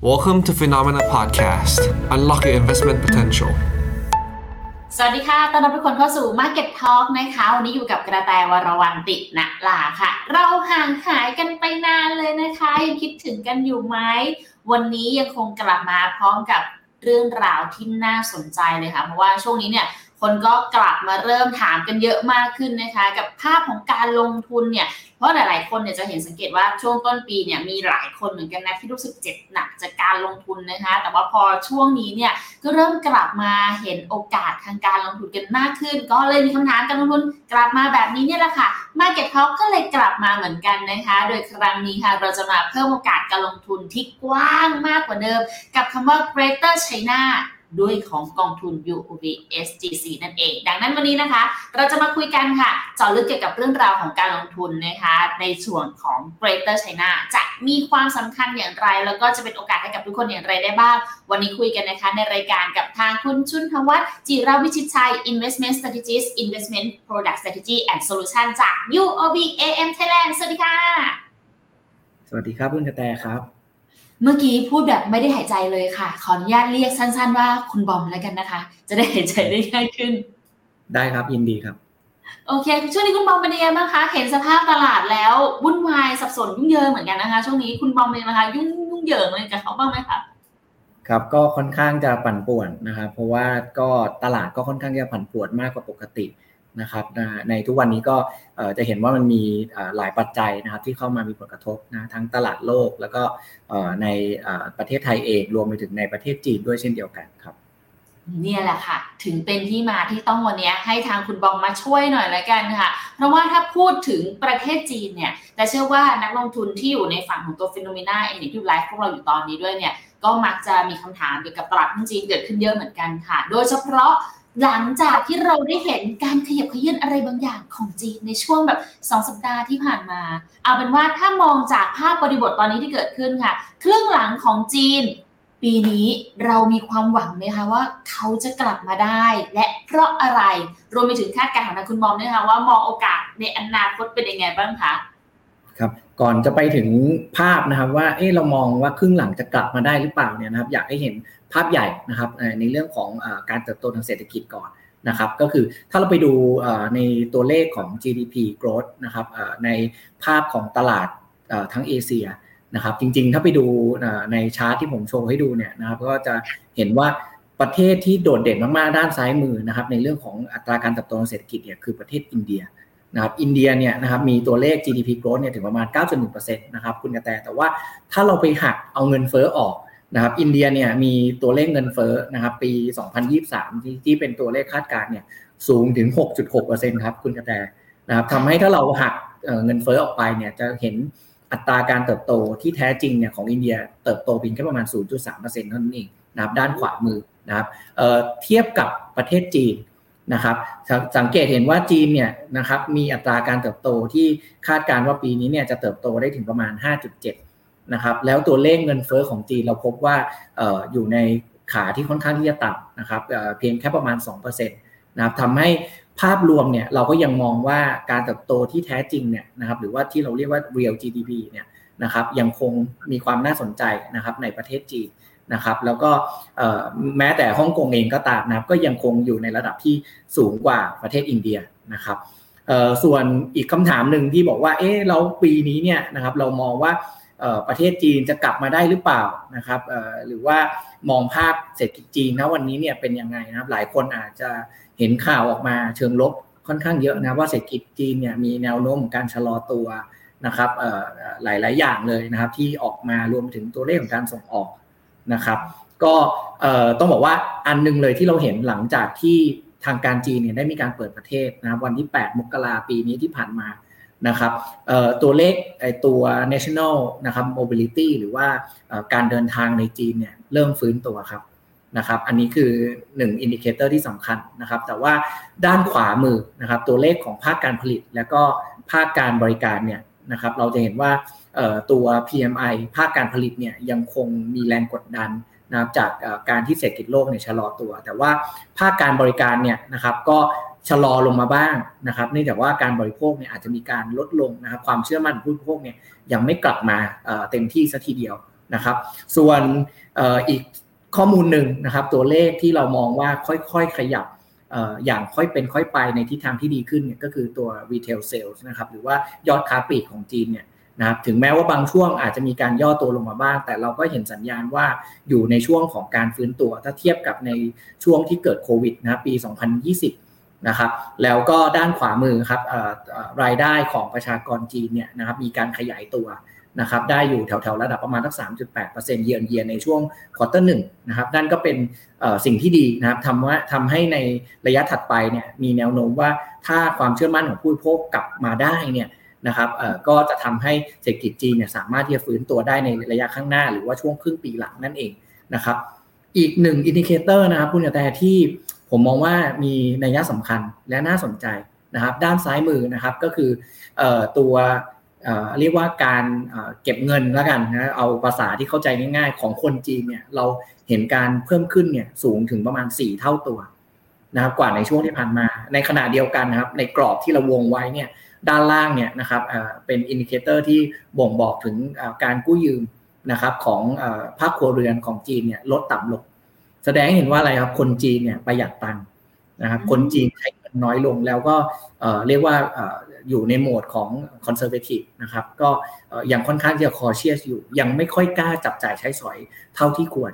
Welcome to Phenomena Podcast. Unlock your investment potential. สวัสดีค่ะ ต้อนรับทุกคนเข้าสู่ Market Talk นะคะ วันนี้อยู่กับกระแตวรวันติณลาค่ะ เราห่างหายกันไปนานเลยนะคะ ยังคิดถึงกันอยู่ไหม วันนี้ยังคงกลับมาพร้อมกับเรื่องราวที่น่าสนใจเลยค่ะ เพราะว่าช่วงนี้เนี่ยคนก็กลับมาเริ่มถามกันเยอะมากขึ้นนะคะ กับภาพของการลงทุนเนี่ย เพราะหลายๆคนเนี่ยจะเห็นสังเกตว่าช่วงต้นปีเนี่ยมีหลายคนเหมือนกันนะที่รู้สึกเจ็บหนักจากการลงทุนนะคะ แต่ว่าพอช่วงนี้เนี่ยก็เริ่มกลับมาเห็นโอกาสทางการลงทุนกันมากขึ้น ก็เลยมีคำถามการลงทุนกลับมาแบบนี้เนี่ยแหละค่ะ Market Talk ก็เลยกลับมาเหมือนกันนะคะ โดยครั้งนี้ค่ะเราจะมาเพิ่มโอกาสการลงทุนที่กว้างมากกว่าเดิม กับคำว่า Greater China ด้วยของกองทุน UOB SGC นั่นเอง ดังนั้นวันนี้นะคะ เราจะมาคุยกันค่ะเจาะลึกเกี่ยวกับเรื่องราวของการลงทุนนะคะ ในส่วนของ Greater China จะมีความสำคัญอย่างไร แล้วก็จะเป็นโอกาสให้กับทุกคนอย่างไรได้บ้าง วันนี้คุยกันนะคะในรายการกับทางคุณชุนทวัฒน์จิราวิชิตชัย Investment Strategist Investment Product Strategy and Solution จาก UOB AM Thailand สวัสดีค่ะ สวัสดีครับคุณกระแตครับ เมื่อกี้พูดแบบไม่ได้หายใจเลยค่ะ ขออนุญาตเรียกสั้น ๆ ว่าคุณบอมแล้วกันนะคะ จะได้หายใจได้ง่ายขึ้น ได้ครับยินดีครับ โอเค ช่วงนี้คุณบอมเป็นยังไงบ้างคะ เห็นสภาพตลาดแล้ววุ่นวายสับสนยุ่งเหยิงเหมือนกันนะคะ ช่วงนี้คุณบอมเป็นยังไงคะ ยุ่งยุ่งเหยิงเลยกับเขาบ้างไหมคะครับก็ค่อนข้างจะปั่นป่วนนะครับเพราะว่าก็ตลาดก็ค่อนข้างจะปั่นป่วนมากกว่าปกติ นะครับในทุกวันนี้ก็จะเห็นว่ามันมีหลายปัจจัยนะครับที่เข้ามามีผลกระทบนะทั้งตลาดโลก แล้วก็ในประเทศไทยเองรวมไปถึงในประเทศจีนด้วยเช่นเดียวกันครับเนี่ยแหละค่ะ ถึงเป็นที่มาที่ต้องวันนี้ให้ทางคุณบอมมาช่วยหน่อยละกันค่ะ เพราะว่าถ้าพูดถึงประเทศจีนเนี่ยแต่เชื่อว่านักลงทุนที่อยู่ในฝั่งของตัว Finnomena เองที่ไลฟ์พวกเราอยู่ตอนนี้ด้วยเนี่ยก็มักจะมีคำถามเกี่ยวกับตลาดหุ้นจีนเกิดขึ้นเยอะเหมือนกันค่ะ โดยเฉพาะ หลังจากที่เราได้เห็นการขยับเขยื้อนอะไรบางอย่างของจีนในช่วงแบบสองสัปดาห์ที่ผ่านมา เอาเป็นว่าถ้ามองจากภาพบริบทตอนนี้ที่เกิดขึ้นค่ะ ครึ่งหลังของจีน ปีนี้เรามีความหวังไหมคะว่าเขาจะกลับมาได้ และเพราะอะไรรวมไปถึงคาดการณ์ของทางคุณมอมด้วยค่ะว่ามองโอกาสในอนาคตเป็นยังไงบ้างคะครับก่อนจะไปถึงภาพนะครับว่าเออเรามองว่าครึ่งหลังจะกลับมาได้หรือเปล่าเนี่ยนะครับอยากให้เห็น ภาพใหญ่นะครับในเรื่องของการเติบโตทางเศรษฐกิจก่อนนะครับก็คือถ้าเราไปดูในตัวเลขของ GDP growth นะครับในภาพของตลาดทั้งเอเชียนะครับจริงๆ ถ้าไปดูในชาร์ตที่ผมโชว์ให้ดูเนี่ยนะครับก็จะเห็นว่าประเทศที่โดดเด่นมากๆด้านซ้ายมือนะครับในเรื่องของอัตราการเติบโตทางเศรษฐกิจเนี่ยคือประเทศอินเดียนะครับอินเดียเนี่ยนะครับมีตัวเลข GDP growth เนี่ยถึงประมาณ 9.1%นะครับคุณกระแตแต่ว่าถ้าเราไปหักเอาเงินเฟ้อออก นะครับอินเดียเนี่ยมีตัวเลขเงินเฟ้อนะครับปี 2023 ที่ที่เป็นตัวเลขคาดการณ์เนี่ยสูงถึง 6.6%ครับคุณกระแตนะครับทำให้ถ้าเราหักเงินเฟ้อออกไปเนี่ยจะเห็นอัตราการเติบโตที่แท้จริงเนี่ยของอินเดียเติบโตเพียงแค่ประมาณ 0.3%เท่านั้นเองนะครับด้านขวามือนะครับเเทียบกับประเทศจีนนะครับสังเกตเห็นว่าจีนเนี่ยนะครับมีอัตราการเติบโตที่คาดการณ์ว่าปีนี้เนี่ยจะเติบโตได้ถึงประมาณ 5.7 นะครับแล้วตัวเลขเงินเฟอ้อของจีนเราพบว่าอออยู่ในขาที่ค่อนข้างที่จะต่ำนะครับเเพียงแค่ประมาณ 2%นะครับทำให้ภาพรวมเนี่ยเราก็ยังมองว่าการเติบโตที่แท้จริงเนี่ยนะครับหรือว่าที่เราเรียกว่า real GDP เนี่ยนะครับยังคงมีความน่าสนใจนะครับในประเทศจีนนะครับแล้วก็แม้แต่ฮ่องกงเองก็ตามนะครับก็ยังคงอยู่ในระดับที่สูงกว่าประเทศอินเดียนะครับส่วนอีกคำถามหนึ่งที่บอกว่าเอ๊ะเราปีนี้เนี่ยนะครับเรามองว่า ประเทศจีนจะกลับมาได้หรือเปล่านะครับหรือว่ามองภาพเศรษฐกิจจีนนะวันนี้เนี่ยเป็นยังไงนะครับหลายคนอาจจะเห็นข่าวออกมาเชิงลบค่อนข้างเยอะนะว่าเศรษฐกิจจีนเนี่ยมีแนวโน้มการชะลอตัวนะครับหลายๆ อย่างเลยนะครับที่ออกมารวมถึงตัวเลขของการส่งออกนะครับก็ต้องบอกว่าอันนึงเลยที่เราเห็นหลังจากที่ทางการจีนเนี่ยได้มีการเปิดประเทศนะครับวันที่ 8 มกราปีนี้ที่ผ่านมา นะครับตัวเลขตัว national นะครับ mobility หรือว่าการเดินทางในจีนเนี่ยเริ่มฟื้นตัวครับนะครับอันนี้คือ1 indicator ที่สำคัญนะครับแต่ว่าด้านขวามือนะครับตัวเลขของภาคการผลิต แล้วก็ภาคการบริการเนี่ยนะครับเราจะเห็นว่าตัว PMI ภาคการผลิตเนี่ยยังคงมีแรงกดดันนะครับจากการที่เศรษฐกิจโลกเนี่ยชะลอตัว แต่ว่าภาคการบริการเนี่ยนะครับก็ ชะลอลงมาบ้างนะครับเนื่องจากว่าการบริโภคเนี่ยอาจจะมีการลดลงนะครับความเชื่อมั่นผู้บริโภคเนี่ยยังไม่กลับมาเต็มที่สัทีเดียวนะครับ ส่วนอีกข้อมูลหนึ่งนะครับ ตัวเลขที่เรามองว่าค่อยๆขยับอย่างค่อยเป็นค่อยไปในทิศทางที่ดีขึ้นเนี่ยก็คือตัว retail sales นะครับหรือว่ายอดค้าปลีกของจีนเนี่ยนะครับถึงแม้ว่าบางช่วงอาจจะมีการย่อตัวลงมาบ้าง แต่เราก็เห็นสัญญาณว่าอยู่ในช่วงของการฟื้นตัว ถ้าเทียบกับในช่วงที่เกิดโควิดนะปี 2020 นะครับแล้วก็ด้านขวามือครับรายได้ของประชากรจีนเนี่ยนะครับมีการขยายตัวนะครับได้อยู่แถวๆระดับประมาณสัก 3.8%เยือนเยียในช่วงควอเตอร์หนึ่งนะครับนั่นก็เป็นสิ่งที่ดีนะครับทำว่าทำให้ในระยะถัดไปเนี่ยมีแนวโน้มว่าถ้าความเชื่อมั่นของผู้บริโภคกลับมาได้เนี่ยนะครับก็จะทำให้เศรษฐกิจจีนเนี่ยสามารถที่จะฟื้นตัวได้ในระยะข้างหน้า หรือว่าช่วงครึ่งปีหลังนั่นเองนะครับอีกหนึ่ง indicator นะครับคุณแต่ที่ ผมมองว่ามีนัยสำคัญและน่าสนใจนะครับ ด้านซ้ายมือนะครับก็คือตัวเรียกว่าการเก็บเงินแล้วกันนะเอาภาษาที่เข้าใจง่ายๆ ของคนจีนเนี่ยเราเห็นการเพิ่มขึ้นเนี่ยสูงถึงประมาณ 4 เท่าตัวนะครับกว่าในช่วงที่ผ่านมา ในขณะเดียวกันนะครับในกรอบที่เราวงไว้เนี่ยด้านล่างเนี่ยนะครับเป็น indicator ที่บ่งบอกถึงการกู้ยืมนะครับของภาคครัวเรือนของจีนเนี่ยลดต่ำลง แสดงให้เห็นว่าอะไรครับ คนจีนเนี่ยประหยัดตังค์นะครับ คนจีนใช้เงินน้อยลงแล้วก็เรียกว่าอยู่ในโหมดของ conservative นะครับ ก็ยังค่อนข้างจะ cautious อยู่ ยังไม่ค่อยกล้าจับจ่ายใช้สอยเท่าที่ควร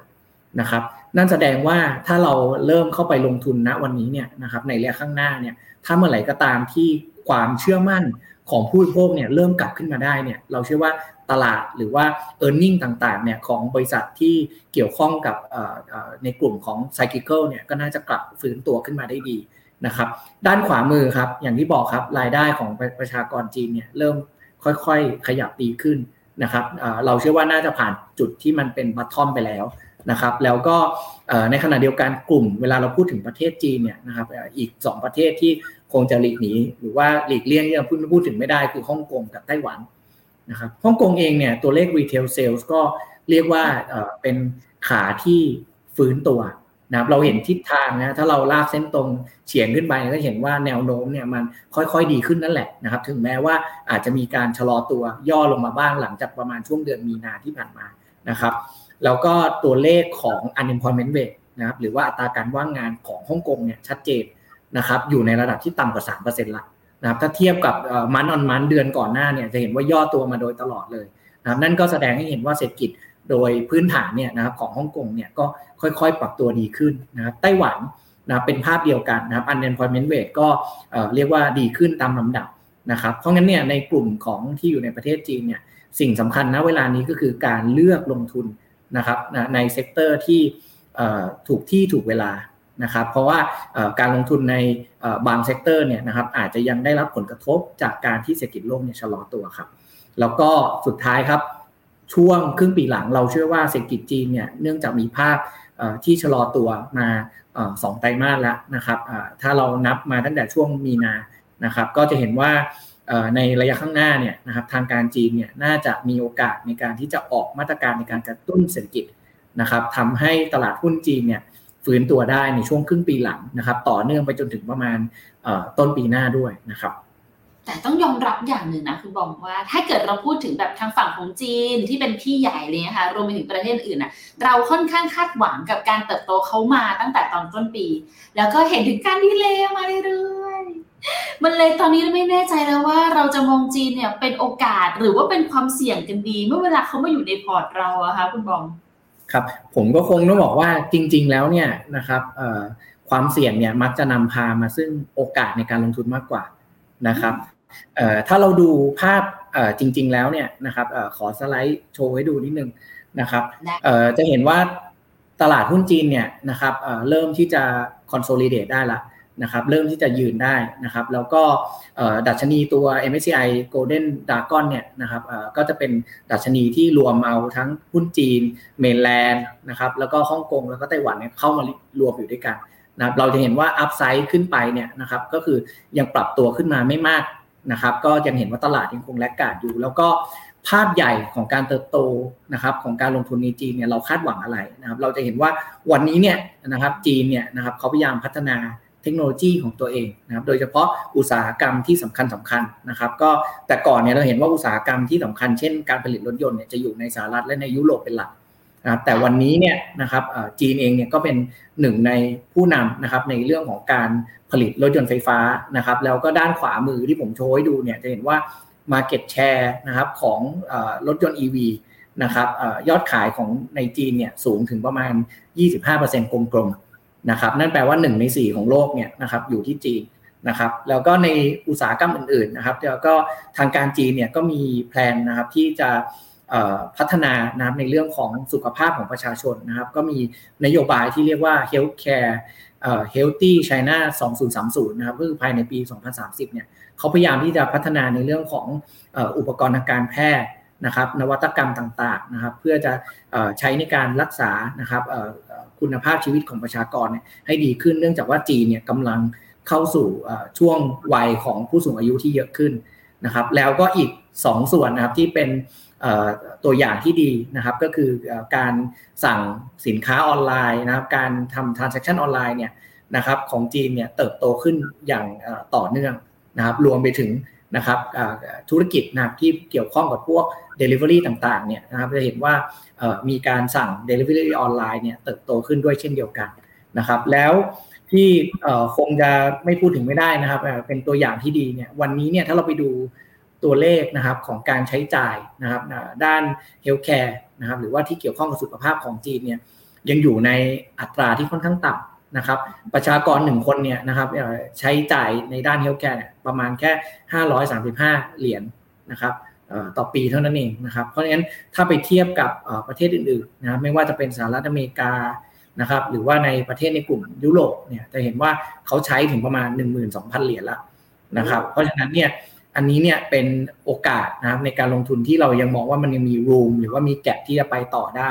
นะครับ นั่นแสดงว่าถ้าเราเริ่มเข้าไปลงทุนณวันนี้เนี่ยนะครับ ในระยะข้างหน้าเนี่ย ถ้าเมื่อไหร่ก็ตามที่ความเชื่อมั่นของผู้บริโภคเนี่ยเริ่มกลับขึ้นมาได้เนี่ย เราเชื่อว่า ตลาดหรือว่า e a r n i n g ต่างๆเนี่ยของบริษัทที่เกี่ยวข้องกับในกลุ่มของ cyclical เนี่ยก็น่าจะกลับฟื้นตัวขึ้นมาได้ดีนะครับ ด้านขวามือครับ อย่างที่บอกครับรายได้ของประชากรจีนเนี่ยเริ่มค่อยๆ ขยับดีขึ้นนะครับเราเชื่อว่าน่าจะผ่านจุดที่มันเป็นบัตทอมไปแล้วนะครับแล้วก็ในขณะเดียวกันกลุ่มเวลาเราพูดถึงประเทศจีนเนี่ยนะครับอีก 2 ประเทศที่คงจะหลีกหนีหรือว่าหลีกเลี่ยงที่เราพูดพูดถึงไม่ได้คือฮ่องกงกับไต้หวัน นะครับฮ่องกงเองเนี่ยตัวเลข retail sales ก็เรียกว่าเป็นขาที่ฟื้นตัวนะครับเราเห็นทิศทางนะถ้าเราลากเส้นตรงเฉียงขึ้นไปก็เห็นว่าแนวโน้มเนี่ยมันค่อยๆดีขึ้นนั่นแหละนะครับ ถึงแม้ว่าอาจจะมีการชะลอตัวย่อลงมาบ้างหลังจากประมาณช่วงเดือนมีนาที่ผ่านมานะครับแล้วก็ตัวเลขของ unemployment rate นะครับหรือว่าอัตราการว่างงานของฮ่องกงเนี่ยชัดเจนนะครับอยู่ในระดับที่ต่ำกว่า 3%ละ นะครับถ้าเทียบกับมันออนมันเดือนก่อนหน้าเนี่ยจะเห็นว่าย่อตัวมาโดยตลอดเลยนะครับนั่นก็แสดงให้เห็นว่าเศรษฐกิจโดยพื้นฐานเนี่ยนะครับของฮ่องกงเนี่ยก็ค่อยๆ ปรับตัวดีขึ้นนะครับไต้หวันนะเป็นภาพเดียวกันนะครับ unemployment rate ก็เรียกว่าดีขึ้นตามลำดับนะครับเพราะงั้นเนี่ยในกลุ่มของที่อยู่ในประเทศจีนเนี่ยสิ่งสำคัญณเวลานี้ก็คือการเลือกลงทุนนะครับใน sector ที่ถูกที่ถูกเวลา นะครับเพราะว่าการลงทุนในบาง sector เนี่ยนะครับอาจจะยังได้รับผลกระทบจากการที่เศรษฐกิจโลกเนี่ยชะลอตัวครับ แล้วก็สุดท้ายครับช่วงครึ่งปีหลังเราเชื่อว่าเศรษฐกิจจีนเนี่ยเนื่องจากมีภาพที่ชะลอตัวมาสองไตรมาสแล้วนะครับถ้าเรานับมาตั้งแต่ช่วงมีนานะครับก็จะเห็นว่าในระยะข้างหน้าเนี่ยนะครับทางการจีนเนี่ยน่าจะมีโอกาสในการที่จะออกมาตรการในการกระตุ้นเศรษฐกิจนะครับทำให้ตลาดหุ้นจีนเนี่ย ฟื้นตัวได้ในช่วงครึ่งปีหลังนะครับ ต่อเนื่องไปจนถึงประมาณต้นปีหน้าด้วยนะครับแต่ต้องยอมรับอย่างหนึ่งนะคือบอกว่าถ้าเกิดเราพูดถึงแบบทางฝั่งของจีนที่เป็นพี่ใหญ่เลยนะคะรวมไปถึงประเทศอื่นนะเราค่อนข้างคาดหวังกับการเติบโตเขามาตั้งแต่ตอนต้นปี แล้วก็เห็นถึงการดีเลย์มาเรื่อยๆมันเลยตอนนี้ไม่แน่ใจแล้วว่าเราจะมองจีนเนี่ยเป็นโอกาสหรือว่าเป็นความเสี่ยงกันดี เมื่อเวลาเขามาอยู่ในพอร์ตเราอะคะคุณบอม ครับผมก็คงต้องบอกว่าจริง ๆ แล้วเนี่ยนะครับความเสี่ยงเนี่ยมักจะนำพามาซึ่งโอกาสในการลงทุนมากกว่านะครับถ้าเราดูภาพจริง ๆ แล้วเนี่ยนะครับขอสไลด์โชว์ให้ดูนิดนึงนะครับจะเห็นว่าตลาดหุ้นจีนเนี่ยนะครับเริ่มที่จะ consolidate ได้ละ นะครับเริ่มที่จะยืนได้นะครับแล้วก็ดัชนีตัว MSCI Golden Dragon เนี่ยนะครับก็จะเป็นดัชนีที่รวมเอาทั้งหุ้นจีน mainland นะครับแล้วก็ฮ่องกงแล้วก็ไต้หวันเนี่ยเข้ามารวมอยู่ด้วยกันนะครับเราจะเห็นว่า upside ขึ้นไปเนี่ยนะครับก็คือยังปรับตัวขึ้นมาไม่มากนะครับก็ยังเห็นว่าตลาดยังคงแลกกาดอยู่ แล้วก็ภาพใหญ่ของการเติบโตนะครับของการลงทุนในจีนเนี่ยเราคาดหวังอะไรนะครับเราจะเห็นว่าวันนี้เนี่ยนะครับจีนเนี่ยนะครับเขาพยายามพัฒนา เทคโนโลยีของตัวเองนะครับโดยเฉพาะอุตสาหกรรมที่สำคัญสำคัญนะครับก็แต่ก่อนเนี่ยเราเห็นว่าอุตสาหกรรมที่สำคัญเช่นการผลิตรถยนต์เนี่ยจะอยู่ในสหรัฐและในยุโรปเป็นหลักนะครับแต่วันนี้เนี่ยนะครับจีนเองเนี่ยก็เป็นหนึ่งในผู้นำนะครับในเรื่องของการผลิตรถยนต์ไฟฟ้านะครับแล้วก็ด้านขวามือที่ผมโชว์ให้ดูเนี่ยจะเห็นว่า Market Share นะครับของรถยนต์ EV นะครับยอดขายของในจีนเนี่ยสูงถึงประมาณ 25%กลมๆ นะครับนั่นแปลว่า 1 ใน 4 ของโลกเนี่ยนะครับอยู่ที่จีนนะครับแล้วก็ในอุตสาหกรรมอื่นๆนะครับแล้วก็ทางการจีนเนี่ยก็มีแพลนนะครับที่จะพัฒนานะครับในเรื่องของสุขภาพของประชาชนนะครับ ก็มีนโยบายที่เรียกว่า healthcare healthy China 2030 นะครับก็คือภายในปี 2030 เนี่ยเขาพยายามที่จะพัฒนาในเรื่องของอุปกรณ์ทางการแพทย์นะครับ นวัตกรรมต่างๆนะครับ เพื่อจะใช้ในการรักษานะครับ คุณภาพชีวิตของประชากรให้ดีขึ้นเนื่องจากว่าจีนเนี่ยกำลังเข้าสู่ช่วงวัยของผู้สูงอายุที่เยอะขึ้นนะครับแล้วก็อีก 2 ส่วนนะครับที่เป็นตัวอย่างที่ดีนะครับก็คือการสั่งสินค้าออนไลน์นะครับการทำ transaction ออนไลน์เนี่ยนะครับของจีนเนี่ยเติบโตขึ้นอย่างต่อเนื่องนะครับรวมไปถึง นะครับธุรกิจนะที่เกี่ยวข้องกับพวก Delivery ต่างๆเนี่ยนะครับจะเห็นว่ามีการสั่ง Delivery ออนไลน์เนี่ยเติบโตขึ้นด้วยเช่นเดียวกันนะครับ แล้วที่คงจะไม่พูดถึงไม่ได้นะครับเป็นตัวอย่างที่ดีเนี่ยวันนี้เนี่ยถ้าเราไปดูตัวเลขนะครับของการใช้จ่ายนะครับด้าน healthcare นะครับหรือว่าที่เกี่ยวข้องกับสุขภาพของจีนเนี่ยยังอยู่ในอัตราที่ค่อนข้างต่ำ นะครับประชากรหนึ่งคนเนี่ยนะครับใช้จ่ายในด้าน healthcare ประมาณแค่ 535 เหรียญนะครับต่อปีเท่านั้นเองนะครับเพราะฉะนั้นถ้าไปเทียบกับประเทศอื่นๆนะครับไม่ว่าจะเป็นสหรัฐอเมริกานะครับหรือว่าในประเทศในกลุ่มยุโรปเนี่ยจะเห็นว่าเขาใช้ถึงประมาณ 12,000 เหรียญแล้วนะครับเพราะฉะนั้นเนี่ยอันนี้เนี่ยเป็นโอกาสนะครับในการลงทุนที่เรายังมองว่ามันยังมีรูมหรือว่ามีแกลที่จะไปต่อได้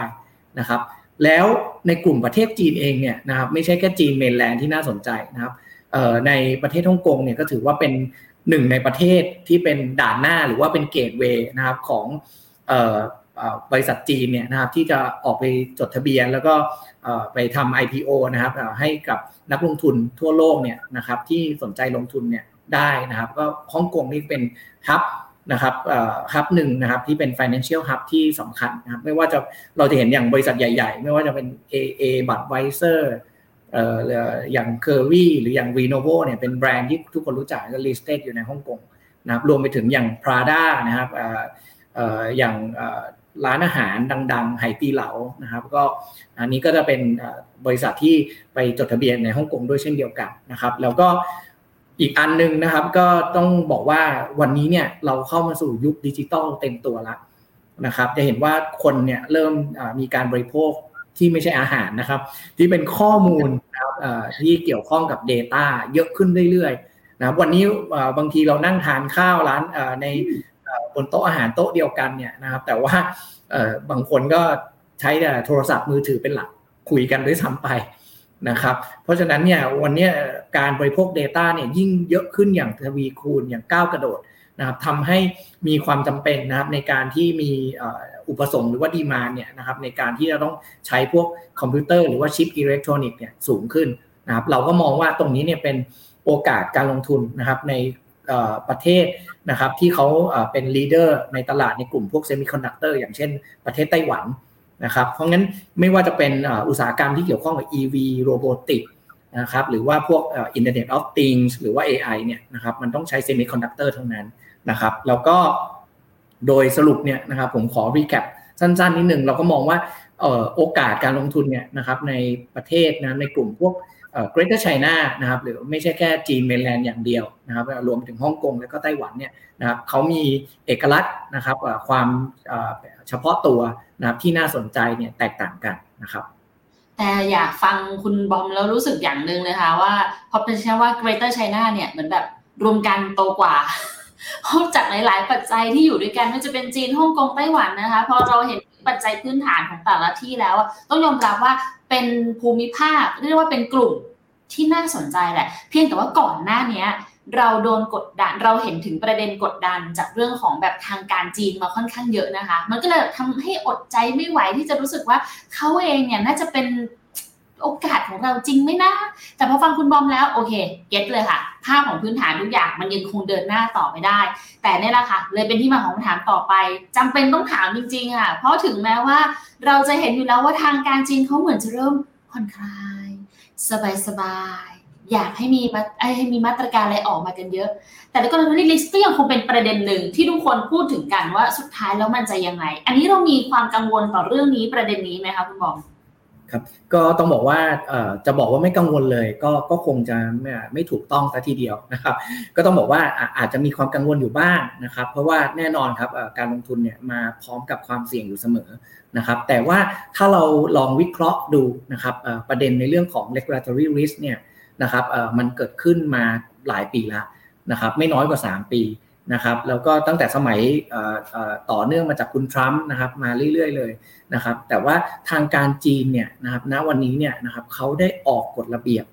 นะครับ แล้วในกลุ่มประเทศจีนเองเนี่ยนะครับไม่ใช่แค่จีนเมนแลนด์ที่น่าสนใจนะครับในประเทศฮ่องกงเนี่ยก็ถือว่าเป็นหนึ่งในประเทศที่เป็นด่านหน้าหรือว่าเป็นเกตเวย์นะครับของบริษัทจีนเนี่ยนะครับที่จะออกไปจดทะเบียนแล้วก็ไปทำ IPO นะครับให้กับนักลงทุนทั่วโลกเนี่ยนะครับที่สนใจลงทุนเนี่ยได้นะครับ ก็ฮ่องกงนี่เป็นฮับ นะครับฮับหนึ่งนะครับที่เป็น financial hub ที่สำคัญนะครับไม่ว่าจะเราจะเห็นอย่างบริษัทใหญ่ๆ ไม่ว่าจะเป็น AA บัตรไวเซอร์อย่าง c u r v y หรืออย่าง Renovo เนี่ยเป็นแบรนด์ที่ทุกคนรู้จักก็ listed อยู่ในฮ่องกงนะครับรวมไปถึงอย่าง Prada นะครับอย่างร้านอาหารดังๆ ไหตีเหลานะครับก็อันนี้ก็จะเป็นบริษัทที่ไปจดทะเบียนในฮ่องกงด้วยเช่นเดียวกันนะครับแล้วก็ อีกอันนึงนะครับก็ต้องบอกว่าวันนี้เนี่ยเราเข้ามาสู่ยุคดิจิตอลเต็มตัวแล้วนะครับ จะเห็นว่าคนเนี่ยเริ่มมีการบริโภคที่ไม่ใช่อาหารนะครับ ที่เป็นข้อมูลนะครับที่เกี่ยวข้องกับ Data เยอะขึ้นเรื่อยๆนะวันนี้บางทีเรานั่งทานข้าวร้านในบนโต๊ะอาหารโต๊ะเดียวกันเนี่ยนะครับ แต่ว่าบางคนก็ใช้โทรศัพท์มือถือเป็นหลักคุยกันด้วยซ้ำไป นะครับ เพราะฉะนั้นเนี่ยวันนี้การบริโภค Data เนี่ยยิ่งเยอะขึ้นอย่างทวีคูณอย่างก้าวกระโดดนะครับทำให้มีความจำเป็นนะครับในการที่มีอุปสงค์หรือว่าดีมาเนี่ยนะครับในการที่จะต้องใช้พวกคอมพิวเตอร์หรือว่าชิปอิเล็กทรอนิกส์เนี่ยสูงขึ้นนะครับเราก็มองว่าตรงนี้เนี่ยเป็นโอกาสการลงทุนนะครับในประเทศนะครับที่เขาเป็น leader ในตลาดในกลุ่มพวก semiconductor อย่างเช่นประเทศไต้หวัน นะครับ เพราะงั้นไม่ว่าจะเป็นอุตสาหกรรมที่เกี่ยวข้องกับ EV robotic นะครับหรือว่าพวก Internet of Things หรือว่า AI เนี่ยนะครับมันต้องใช้ semiconductor ทั้งนั้นนะครับแล้วก็โดยสรุปเนี่ยนะครับผมขอ recap สั้นๆนิดหนึ่งเราก็มองว่าโอกาสการลงทุนเนี่ยนะครับในประเทศนะในกลุ่มพวก Greater China นะครับหรือไม่ใช่แค่จีน mainland อย่างเดียวนะครับรวมถึงฮ่องกงและก็ไต้หวันเนี่ยนะครับเขามีเอกลักษณ์นะครับความเฉพาะตัวนะครับที่น่าสนใจเนี่ยแตกต่างกันนะครับแต่อยากฟังคุณบอมแล้วรู้สึกอย่างหนึ่งนะคะว่าพอเป็นเชื่อว่า Greater China เนี่ยเหมือนแบบรวมกันโตกว่าเพราะจากหลาย ๆ ปัจจัยที่อยู่ด้วยกันไม่จะเป็นจีนฮ่องกงไต้หวันนะคะพอเราเห็นปัจจัยพื้นฐานของแต่ละที่แล้วต้องยอมรับว่า เป็นภูมิภาค เรียกว่าเป็นกลุ่มที่น่าสนใจแหละ เพียงแต่ว่าก่อนหน้านี้เราโดนกดดันเราเห็นถึงประเด็นกดดันจากเรื่องของแบบทางการจีนมาค่อนข้างเยอะนะคะ มันก็เลยทำให้อดใจไม่ไหวที่จะรู้สึกว่าเขาเองเนี่ยน่าจะเป็น โอกาสของเราจริงไหมนะ แต่พอฟังคุณบอมแล้วโอเค get เลยค่ะ ภาพของพื้นฐานทุกอย่างมันยังคงเดินหน้าต่อไปได้ แต่นี่แหละค่ะ เลยเป็นที่มาของคำถามต่อไปจำเป็นต้องถามจริงๆอะ เพราะถึงแม้ว่าเราจะเห็นอยู่แล้วว่าทางการจีนเขาเหมือนจะเริ่มผ่อนคลาย สบายๆอยากให้มีมาให้มีมาตรการอะไรออกมากันเยอะ แต่แล้วก็ risk ก็ยังคงเป็นประเด็นหนึ่งที่ทุกคนพูดถึงกันว่าสุดท้ายแล้วมันจะยังไง อันนี้เรามีความกังวลต่อเรื่องนี้ประเด็นนี้ไหมคะคุณบอม ครับก็ต้องบอกว่าจะบอกว่าไม่กังวลเลย ก็ก็คงจะไม่ไม่ถูกต้องซะทีเดียวนะครับ ก็ต้องบอกว่าอาจจะมีความกังวลอยู่บ้างนะครับ เพราะว่าแน่นอนครับการลงทุนเนี่ยมาพร้อมกับความเสี่ยงอยู่เสมอนะครับ แต่ว่าถ้าเราลองวิเคราะห์ดูนะครับประเด็นในเรื่องของ regulatory risk เนี่ยนะครับมันเกิดขึ้นมาหลายปีแล้วนะครับ ไม่น้อยกว่า 3 ปี นะครับแล้วก็ตั้งแต่สมัยต่อเนื่องมาจากคุณทรัมป์นะครับมาเรื่อยๆเลยนะครับแต่ว่าทางการจีนเนี่ยนะครับณวันนี้เนี่ยนะครับเขาได้ออกกฎระเบียบ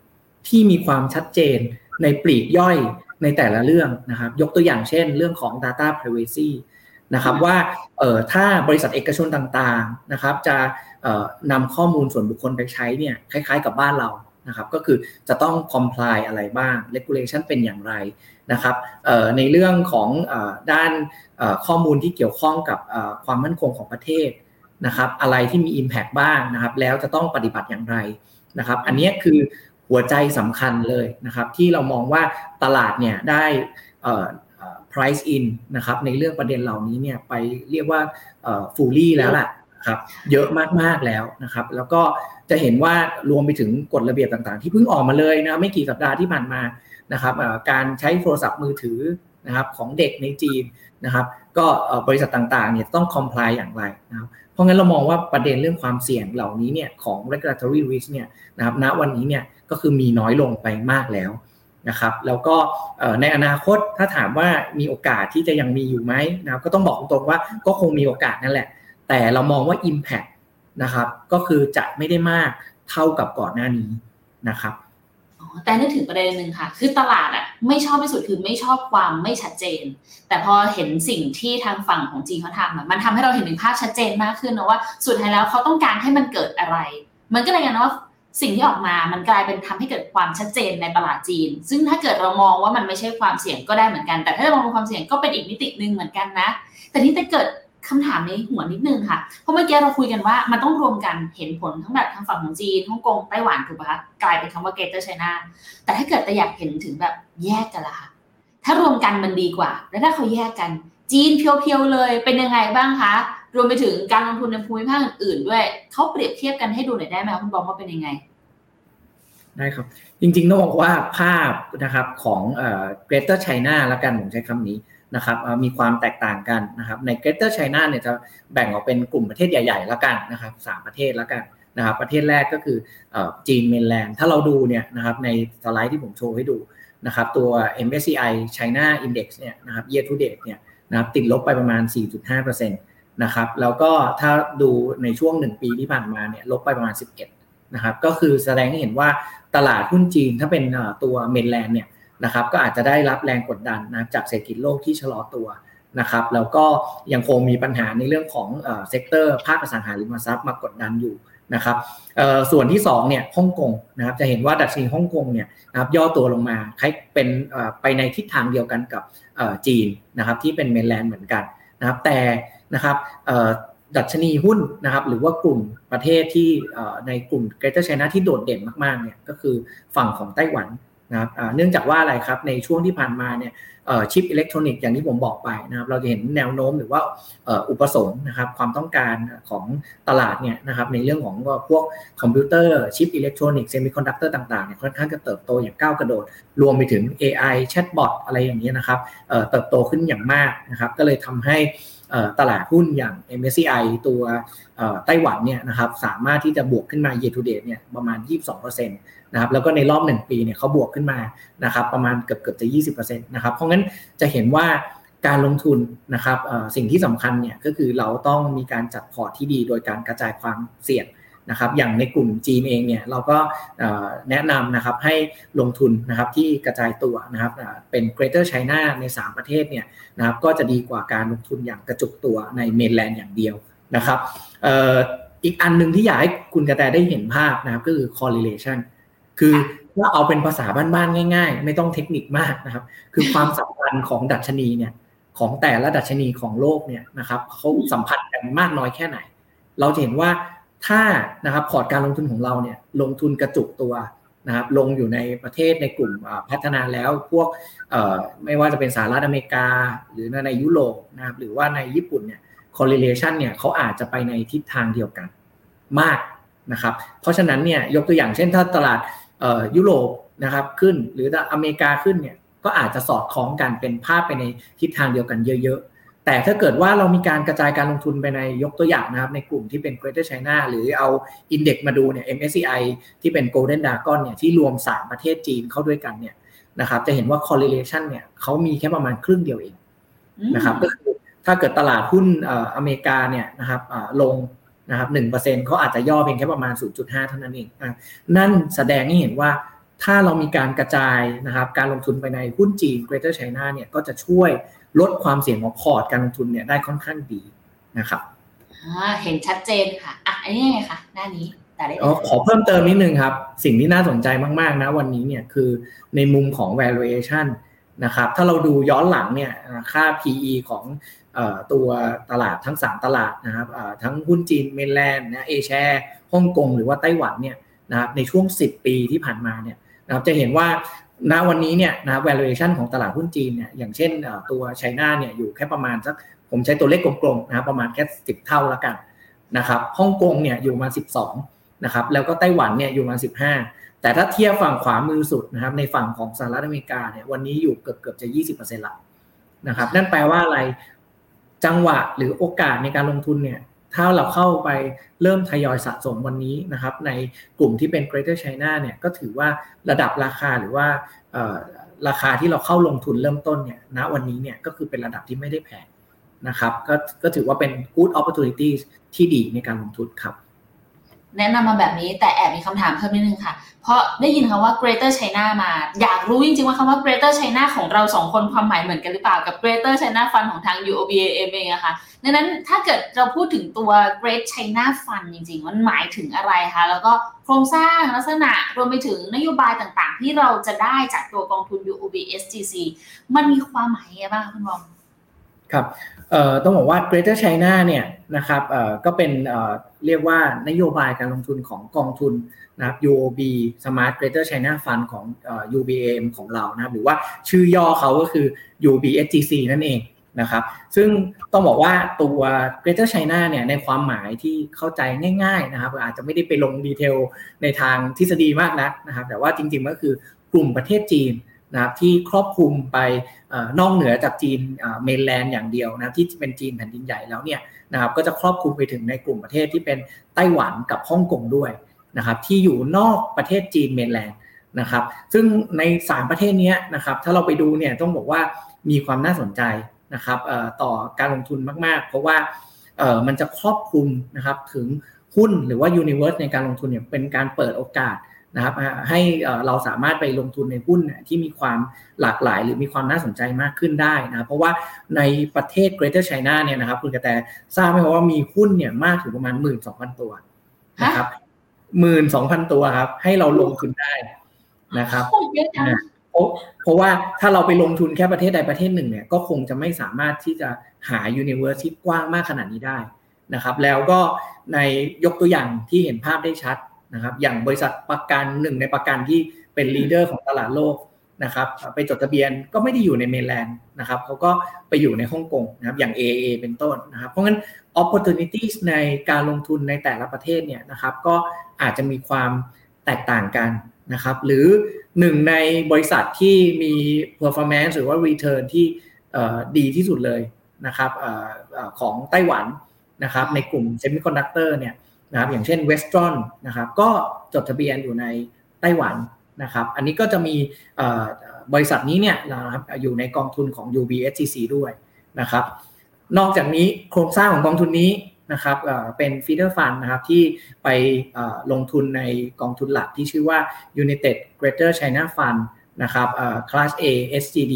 ที่มีความชัดเจนในปลีกย่อยในแต่ละเรื่องนะครับยกตัวอย่างเช่นเรื่องของ data privacy นะครับว่าเอ่อถ้าบริษัทเอกชนต่างๆนะครับจะนำข้อมูลส่วนบุคคลไปใช้เนี่ยคล้ายๆกับบ้านเรานะครับก็คือจะต้อง comply อะไรบ้าง regulation เป็นอย่างไร นะครับในเรื่องของด้านข้อมูลที่เกี่ยวข้องกับความมั่นคงของประเทศนะครับอะไรที่มี Impact บ้างนะครับแล้วจะต้องปฏิบัติอย่างไรนะครับอันนี้คือหัวใจสำคัญเลยนะครับที่เรามองว่าตลาดเนี่ยได้ price in นะครับในเรื่องประเด็นเหล่านี้เนี่ยไปเรียกว่า fully แล้วแหละครับเยอะมากๆแล้วนะครับแล้วก็จะเห็นว่ารวมไปถึงกฎระเบียบต่างๆ ที่เพิ่งออกมาเลยนะไม่กี่สัปดาห์ที่ผ่านมา นะครับการใช้โทรศัพท์มือถือนะครับของเด็กในจีนนะครับ ก็บริษัทต่างๆเนี่ยต้อง comply อย่างไรนะครับเพราะงั้นเรามองว่าประเด็นเรื่องความเสี่ยงเหล่านี้เนี่ยของ regulatory risk เนี่ยนะครับณวันนี้เนี่ยก็คือมีน้อยลงไปมากแล้วนะครับแล้วก็ในอนาคตถ้าถามว่ามีโอกาสที่จะยังมีอยู่ไหมนะครับก็ต้องบอกตรงๆว่าก็คงมีโอกาสนั่นแหละ แต่เรามองว่า Impact นะครับก็คือจะไม่ได้มากเท่ากับก่อนหน้านี้นะครับ แต่นึกถึงประเด็นหนึ่งค่ะ คือตลาดอะไม่ชอบที่สุดคือไม่ชอบความไม่ชัดเจน แต่พอเห็นสิ่งที่ทางฝั่งของจีนเขาทำมันทำให้เราเห็นถึงภาพชัดเจนมากขึ้นนะว่าสุดท้ายแล้วเขาต้องการให้มันเกิดอะไร มันก็เลยกันว่าสิ่งที่ออกมามันกลายเป็นทำให้เกิดความชัดเจนในตลาดจีน ซึ่งถ้าเกิดเรามองว่ามันไม่ใช่ความเสี่ยงก็ได้เหมือนกัน แต่ถ้าเรามองความเสี่ยงก็เป็นอีกมิติหนึ่งเหมือนกันนะ แต่นี่จะเกิด คำถามในหัวนิดนึงค่ะ เพราะเมื่อกี้เราคุยกันว่ามันต้องรวมกันเห็นผลทั้งแบบทางฝั่งของจีนฮ่องกงไต้หวันถูกปะคะกลายเป็นคำว่า Greater China แต่ถ้าเกิดแต่อยากเห็นถึงแบบแยกกันล่ะถ้ารวมกันมันดีกว่า แล้วถ้าเขาแยกกัน จีน pure ๆเลยเป็นยังไงบ้างคะรวมไปถึงการลงทุนในภูมิภาคอื่นๆด้วยเขาเปรียบเทียบกันให้ดูหน่อยได้ไหมคุณบอมว่าเป็นยังไงได้ครับ จริงๆต้องบอกว่าภาพนะครับของเอ่อ Greater China ละกันผมใช้คำนี้ นะครับมีความแตกต่างกันนะครับใน Greater China เนี่ยจะแบ่งออกเป็นกลุ่มประเทศใหญ่ๆแล้วกันนะครับสประเทศแล้วกันนะครับประเทศแรกก็คือจีนเมนแลนด์ถ้าเราดูเนี่ยนะครับในสไลด์ที่ผมโชว์ให้ดูนะครับตัว MSCI China Index เนี่ยนะครับ year to date เนี่ยนะครับติดลบไปประมาณ 4.5%นะครับแล้วก็ถ้าดูในช่วง 1 ปีที่ผ่านมาเนี่ยลบไปประมาณ 11นะครับก็คือแสดงให้เห็นว่าตลาดหุ้นจีนถ้าเป็นตัว mainland เนี่ย นะครับก็อาจจะได้รับแรงกดดันนะจากเศรษฐกิจโลกที่ชะลอตัวนะครับแล้วก็ยังคงมีปัญหาในเรื่องของ sector ภาคอสังหาริมทรัพย์มากดดันอยู่นะครับส่วนที่2เนี่ยฮ่องกงนะครับจะเห็นว่าดัชนีฮ่องกงเนี่ยนะครับย่อตัวลงมาคล้ายเป็นไปในทิศทางเดียวกันกับจีนนะครับที่เป็น mainland เหมือนกันนะครับแต่นะครับดัชนีหุ้นนะครับหรือว่ากลุ่มประเทศที่ในกลุ่ม Greater China ที่โดดเด่นมากๆเนี่ยก็คือฝั่งของไต้หวัน นะครับเนื่องจากว่าอะไรครับในช่วงที่ผ่านมาเนี่ยชิปอิเล็กทรอนิกส์อย่างที่ผมบอกไปนะครับเราจะเห็นแนวโน้มหรือว่าอุปสงค์นะครับความต้องการของตลาดเนี่ยนะครับในเรื่องของพวกคอมพิวเตอร์ชิปอิเล็กทรอนิกส์ semiconductor ต่างๆเนี่ยค่อนข้างจะเติบโตอย่างก้าวกระโดด รวมไปถึง AI chatbot อะไรอย่างนี้นะครับเติบโตขึ้นอย่างมากนะครับก็เลยทำให้ตลาดหุ้นอย่าง MSCI ตัวไต้หวันเนี่ยนะครับสามารถที่จะบวกขึ้นมา year to date เนี่ยประมาณ 22%น นะครับแล้วก็ในรอบ 1 ปีเนี่ยเขาบวกขึ้นมานะครับประมาณเกือบเกือบจะ 20%นะครับเพราะงั้นจะเห็นว่าการลงทุนนะครับสิ่งที่สำคัญเนี่ยก็คือเราต้องมีการจัดพอร์ตที่ดีโดยการกระจายความเสี่ยงนะครับอย่างในกลุ่มจีนเองเนี่ยเราก็แนะนำนะครับให้ลงทุนนะครับที่กระจายตัวนะครับเป็น Greater China ใน 3 ประเทศเนี่ยนะครับก็จะดีกว่าการลงทุนอย่างกระจุกตัวในเมนแลนด์อย่างเดียวนะครับอีกอันหนึ่งที่อยากให้คุณกระแตได้เห็นภาพนะครับก็คือ correlation คือว่าเอาเป็นภาษาบ้านๆง่าย ๆ ไม่ต้องเทคนิคมากนะครับ คือความสัมพันธ์ของดัชนีเนี่ยของแต่ละดัชนีของโลกเนี่ยนะครับเขาสัมพันธ์กันมากน้อยแค่ไหน เราจะเห็นว่าถ้านะครับพอร์ตการลงทุนของเราเนี่ยลงทุนกระจุกตัวนะครับลงอยู่ในประเทศในกลุ่มพัฒนาแล้วพวกไม่ว่าจะเป็นสหรัฐอเมริกา หรือในยุโรปนะครับหรือว่าในญี่ปุ่นเนี่ย correlation เนี่ยเขาอาจจะไปในทิศทางเดียวกันมากนะครับ เพราะฉะนั้นเนี่ยยกตัวอย่างเช่นถ้าตลาด ยุโรปนะครับขึ้นหรืออเมริกาขึ้นเนี่ยก็อาจจะสอดคล้องกันเป็นภาพไปในทิศทางเดียวกันเยอะ ๆ แต่ถ้าเกิดว่าเรามีการกระจายการลงทุนไปในยกตัวอย่างนะครับในกลุ่มที่เป็น Greater China หรือเอาอินเด็กมาดูเนี่ย MSCI ที่เป็น Golden Dragon เนี่ยที่รวม 3 ประเทศจีนเข้าด้วยกันเนี่ยนะครับจะเห็นว่า correlation เนี่ยเขามีแค่ประมาณครึ่งเดียวเองนะครับก็คือถ้าเกิดตลาดหุ้นอเมริกาเนี่ยนะครับลง นะครับหนึ่งเปอร์เซ็นเขาอาจจะย่อเพียงแค่ประมาณ 0.5 เท่านั้นเองนั่นแสดงให้เห็นว่าถ้าเรามีการกระจายนะครับการลงทุนไปในหุ้นจีน Greater China เนี่ยก็จะช่วยลดความเสี่ยงของพอร์ตการลงทุนเนี่ยได้ค่อนข้างดีนะครับเห็นชัดเจนค่ะอะอันนี้ไงคะหน้านี้แต่ได้ขอเพิ่มเติมนิดนึงครับ สิ่งที่น่าสนใจมากๆนะวันนี้เนี่ยคือในมุมของ valuation นะครับถ้าเราดูย้อนหลังเนี่ยค่า PE ของ ตัวตลาดทั้ง 3 ตลาดนะครับทั้งหุ้นจีนเมนแลนด์นะเอแชร์ฮ่องกงหรือว่าไต้หวันเนี่ยนะครับในช่วง 10 ปีที่ผ่านมาเนี่ยนะครับจะเห็นว่าณวันนี้เนี่ยนะ valuation ของตลาดหุ้นจีนเนี่ยอย่างเช่นตัวไชน่าเนี่ยอยู่แค่ประมาณสักผมใช้ตัวเลขกลมๆนะครับประมาณแค่ 10 เท่าแล้วกันนะครับฮ่องกงเนี่ยอยู่มา 12นะครับแล้วก็ไต้หวันเนี่ยอยู่มา 15 แต่ถ้าเทียบฝั่งขวามือสุดนะครับในฝั่งของสหรัฐอเมริกาเนี่ยวันนี้อยู่เกือบเกือบจะ 20%ละนะครับนั่นแปลว่าอะไร จังหวะหรือโอกาสในการลงทุนเนี่ยถ้าเราเข้าไปเริ่มทยอยสะสมวันนี้นะครับ ในกลุ่มที่เป็น Greater China เนี่ยก็ถือว่าระดับราคาหรือว่าราคาที่เราเข้าลงทุนเริ่มต้นเนี่ยณวันนี้เนี่ยก็คือเป็นระดับที่ไม่ได้แพงนะครับ ก็ก็ถือว่าเป็น good opportunity ที่ดีในการลงทุนครับ แนะนำมาแบบนี้แต่แอบมีคำถามเพิ่มนิดนึงค่ะ เพราะได้ยินคำว่า Greater China มา อยากรู้จริงๆว่าคำว่า Greater China ของเราสองคนความหมายเหมือนกันหรือเปล่ากับ Greater China Fund ของทาง UOBAM เองอะค่ะดังนั้นถ้าเกิดเราพูดถึงตัว Great China Fund จริงๆ มันหมายถึงอะไรคะแล้วก็โครงสร้างลักษณะรวมไปถึงนโยบายต่างๆ ที่เราจะได้จากตัวกองทุน UOB SGC มันมีความหมายยังไงบ้างคุณบอมครับ ต้องบอกว่า Greater China เนี่ยนะครับก็เป็นเรียกว่านโยบายการลงทุนของกองทุนนะครับ UOB Smart Greater China Fund ของ UBM ของเรานะครับหรือว่าชื่อย่อเขาก็คือ UBSGC นั่นเองนะครับซึ่งต้องบอกว่าตัว Greater China เนี่ยในความหมายที่เข้าใจง่ายๆนะครับอาจจะไม่ได้ไปลงดีเทลในทางทฤษฎีมากนักนะครับแต่ว่าจริงๆก็คือกลุ่มประเทศจีน นะครับที่ครอบคลุมไปนอกเหนือจากจีนเมนแลนด์อย่างเดียวนะที่เป็นจีนแผ่นดินใหญ่แล้วเนี่ยนะครับก็จะครอบคลุมไปถึงในกลุ่มประเทศที่เป็นไต้หวันกับฮ่องกงด้วยนะครับที่อยู่นอกประเทศจีนเมนแลนด์นะครับซึ่งใน 3 ประเทศนี้นะครับถ้าเราไปดูเนี่ยต้องบอกว่ามีความน่าสนใจนะครับต่อการลงทุนมาก ๆ เพราะว่ามันจะครอบคลุมนะครับถึงหุ้นหรือว่ายูนิเวอร์สในการลงทุนเนี่ยเป็นการเปิดโอกาส นะครับให้เราสามารถไปลงทุนในหุ้นที่มีความหลากหลาย หรือมีความน่าสนใจมากขึ้นได้นะเพราะว่าในประเทศ Greater China เนี่ยนะครับคุณกระแตทราบไหมว่ามีหุ้นเนี่ยมากถึงประมาณหมื่นสองพันตัวนะครับหมื่นสองพันตัวครับ ให้เราลงทุนได้นะครับเพราะว่าถ้าเราไปลงทุนแค่ประเทศใดประเทศหนึ่งเนี่ยก็คงจะไม่สามารถที่จะหา universe ที่กว้างมากขนาดนี้ได้นะครับ แล้วก็ในยกตัวอย่างที่เห็นภาพได้ชัด นะครับอย่างบริษัทประกันหนึ่งในประกันที่เป็น leader ของตลาดโลกนะครับไปจดทะเบียนก็ไม่ได้อยู่ใน mainland นะครับเขาก็ไปอยู่ในฮ่องกงนะครับอย่าง AIA เป็นต้นนะครับเพราะงั้น opportunities ในการลงทุนในแต่ละประเทศเนี่ยนะครับก็อาจจะมีความแตกต่างกันนะครับหรือหนึ่งในบริษัทที่มี performance หรือว่า return ที่ดีที่สุดเลยนะครับของไต้หวันนะครับในกลุ่ม semiconductor เนี่ย นะครับอย่างเช่น Westron นะครับก็จดทะเบียนอยู่ในไต้หวันนะครับอันนี้ก็จะมีบริษัทนี้เนี่ยนะครับอยู่ในกองทุนของ UBSGC ด้วยนะครับนอกจากนี้โครงสร้างของกองทุนนี้นะครับเป็นฟีเดอร์ฟันนะครับที่ไปลงทุนในกองทุนหลักที่ชื่อว่า United Greater China Fund นะครับ Class A SGD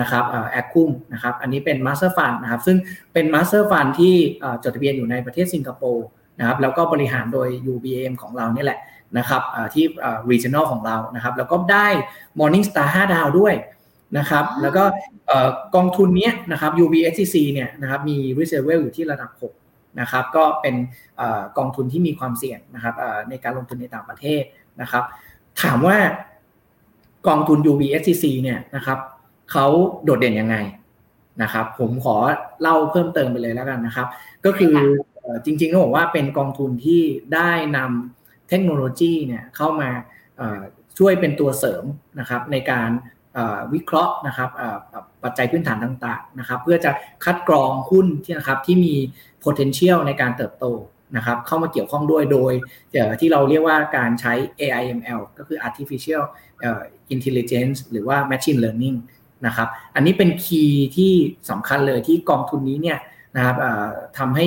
นะครับแอคคุมนะครับอันนี้เป็น Master Fund นะครับซึ่งเป็น Master Fund ที่จดทะเบียนอยู่ในประเทศสิงคโปร์ นะครับแล้วก็บริหารโดย UBM ของเราเนี่ยแหละนะครับที่ regional ของเรานะครับแล้วก็ได้ Morning Star 5 ดาวด้วยนะครับแล้วก็กองทุนนี้นะครับ UBSCC เนี่ยนะครับมี risk level อยู่ที่ระดับ 6 นะครับก็เป็นกองทุนที่มีความเสี่ยงนะครับในการลงทุนในต่างประเทศนะครับถามว่ากองทุน UBSCC เนี่ยนะครับเขาโดดเด่นยังไงนะครับผมขอเล่าเพิ่มเติมไปเลยแล้วกันนะครับ ก็คือ จริงๆต้องบอกว่าเป็นกองทุนที่ได้นำเทคโนโลยีเนี่ยเข้ามาช่วยเป็นตัวเสริมนะครับในการวิเคราะห์นะครับปัจจัยพื้นฐานต่างๆนะครับ เพื่อจะคัดกรองหุ้นที่นะครับที่มี potential ในการเติบโตนะครับ เข้ามาเกี่ยวข้องด้วยโดยที่เราเรียกว่าการใช้ AIML ก็คือ artificial intelligence หรือว่า machine learning นะครับ อันนี้เป็นคีย์ที่สำคัญเลยที่กองทุนนี้เนี่ย นะครับทำให้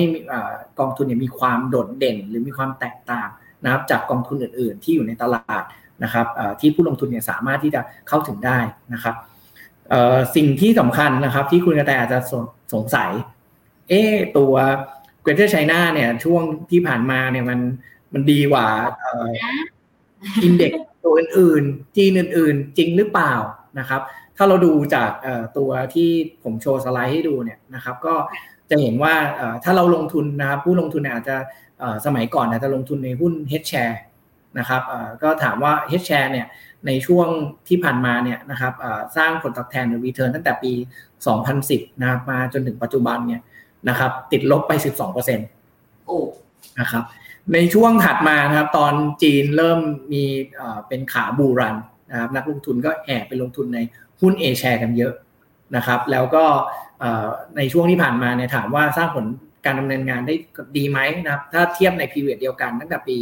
กองทุนเนี่ยมีความโดดเด่น หรือมีความแตกต่างนะครับจากกองทุนอื่น ๆ ที่อยู่ในตลาดนะครับที่ผู้ลงทุนเนี่ยสามารถที่จะเข้าถึงได้นะครับสิ่งที่สำคัญนะครับที่คุณกระแตอาจจะสงสัย เอ๊ตัว Greater China เนี่ยช่วงที่ผ่านมาเนี่ยมันมันดีกว่าอินเด็กตัวอื่นๆ จีนอื่น ๆ จริงหรือเปล่านะครับ ถ้าเราดูจากตัวที่ผมโชว์สไลด์ให้ดูเนี่ยนะครับ ก็ จะเห็นว่าถ้าเราลงทุนนะครับผู้ลงทุนอาจจะสมัยก่อนอาจจะลงทุนในหุ้น H share นะครับก็ถามว่า H share เนี่ยในช่วงที่ผ่านมาเนี่ยนะครับสร้างผลตอบแทนหรือ return ตั้งแต่ปี 2010นะครับมาจนถึงปัจจุบันเนี่ยนะครับติดลบไป 12%โอ้นะครับในช่วงถัดมานะครับตอนจีนเริ่มมีเป็นขาบูรันนะครับนักลงทุนก็แห่ไปลงทุนในหุ้น A share กันเยอะ นะครับ แล้วก็ในช่วงที่ผ่านมาเนี่ยถามว่าสร้างผลการดำเนินงานได้ดีไหมนะครับ ถ้าเทียบในพีเรียดเดียวกันตั้งแต่ปี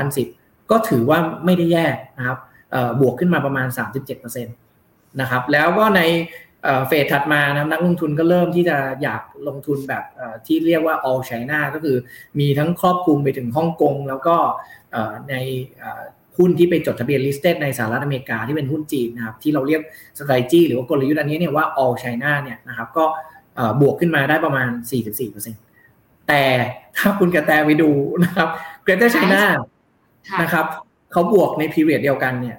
2010 ก็ถือว่าไม่ได้แย่นะครับบวกขึ้นมาประมาณ 37%นะครับ แล้วก็ในเฟสถัดมานะนักลงทุนก็เริ่มที่จะอยากลงทุนแบบที่เรียกว่า all China ก็คือมีทั้งครอบคลุมไปถึงฮ่องกง แล้วก็ใน หุ้นที่ไปจดทะเบียน listed ในสหรัฐอเมริกาที่เป็นหุ้นจีนนะครับที่เราเรียก strategy หรือว่ากลยุทธ์อันนี้เนี่ยว่า all China เนี่ยนะครับก็บวกขึ้นมาได้ประมาณ 44%แต่ถ้าคุณกระแตไปดูนะครับ Greater China นะครับเขาบวกใน period เดียวกันเนี่ย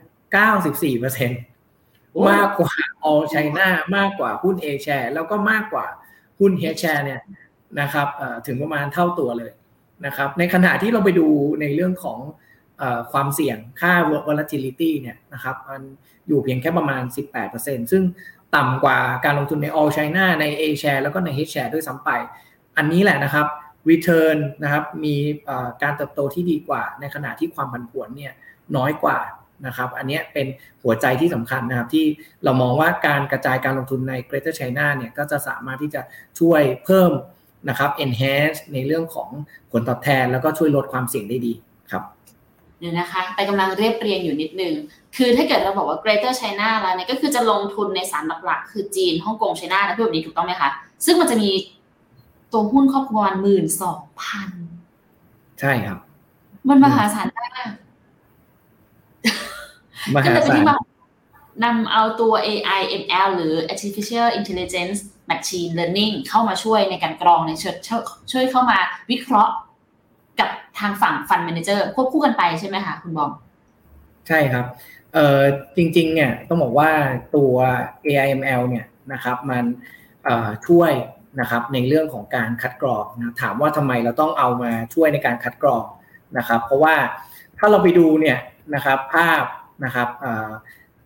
94%มากกว่า all China มากกว่าหุ้น A share แล้วก็มากกว่าหุ้น H share เนี่ยนะครับถึงประมาณเท่าตัวเลยนะครับในขณะที่เราไปดูในเรื่องของ ความเสี่ยงค่า volatility เนี่ยนะครับมันอยู่เพียงแค่ประมาณ 18%ซึ่งต่ำกว่าการลงทุนใน all China ใน A share แล้วก็ใน H share ด้วยซ้ำไป อันนี้แหละนะครับ return นะครับมีการเติบโตที่ดีกว่า ในขณะที่ความผันผวนเนี่ยน้อยกว่านะครับ อันนี้เป็นหัวใจที่สำคัญนะครับ ที่เรามองว่าการกระจายการลงทุนใน Greater China เนี่ยก็จะสามารถที่จะช่วยเพิ่มนะครับ enhance ในเรื่องของผลตอบแทน แล้วก็ช่วยลดความเสี่ยงได้ดีครับ เดี๋ยวนะคะแต่กำลังเรียบเรียงอยู่นิดนึง คือถ้าเกิดเราบอกว่า Greater China แล้วเนี่ยก็คือจะลงทุนในสามหลักๆ คือจีนฮ่องกงไชน่าและแบบนี้ถูกต้องไหมคะ ซึ่งมันจะมีตัวหุ้นครอบครัวหมื่นสองพันใช่ครับ มันมหาศาลมากมหาศาลนำเอาตัว AI ML หรือ artificial intelligence machine learning เข้ามาช่วยในการกรองในช่วยช่วยเข้ามาวิเคราะห์ กับทางฝั่งฟันแมเนเจอร์ควบคู่กันไปใช่ไหมคะคุณบอม ใช่ครับเอ่อจริงๆเนี่ยต้องบอกว่าตัว AIML เนี่ยนะครับมันช่วยนะครับในเรื่องของการคัดกรองนะถามว่าทำไมเราต้องเอามาช่วยในการคัดกรองนะครับ เพราะว่าถ้าเราไปดูเนี่ยนะครับภาพนะครับ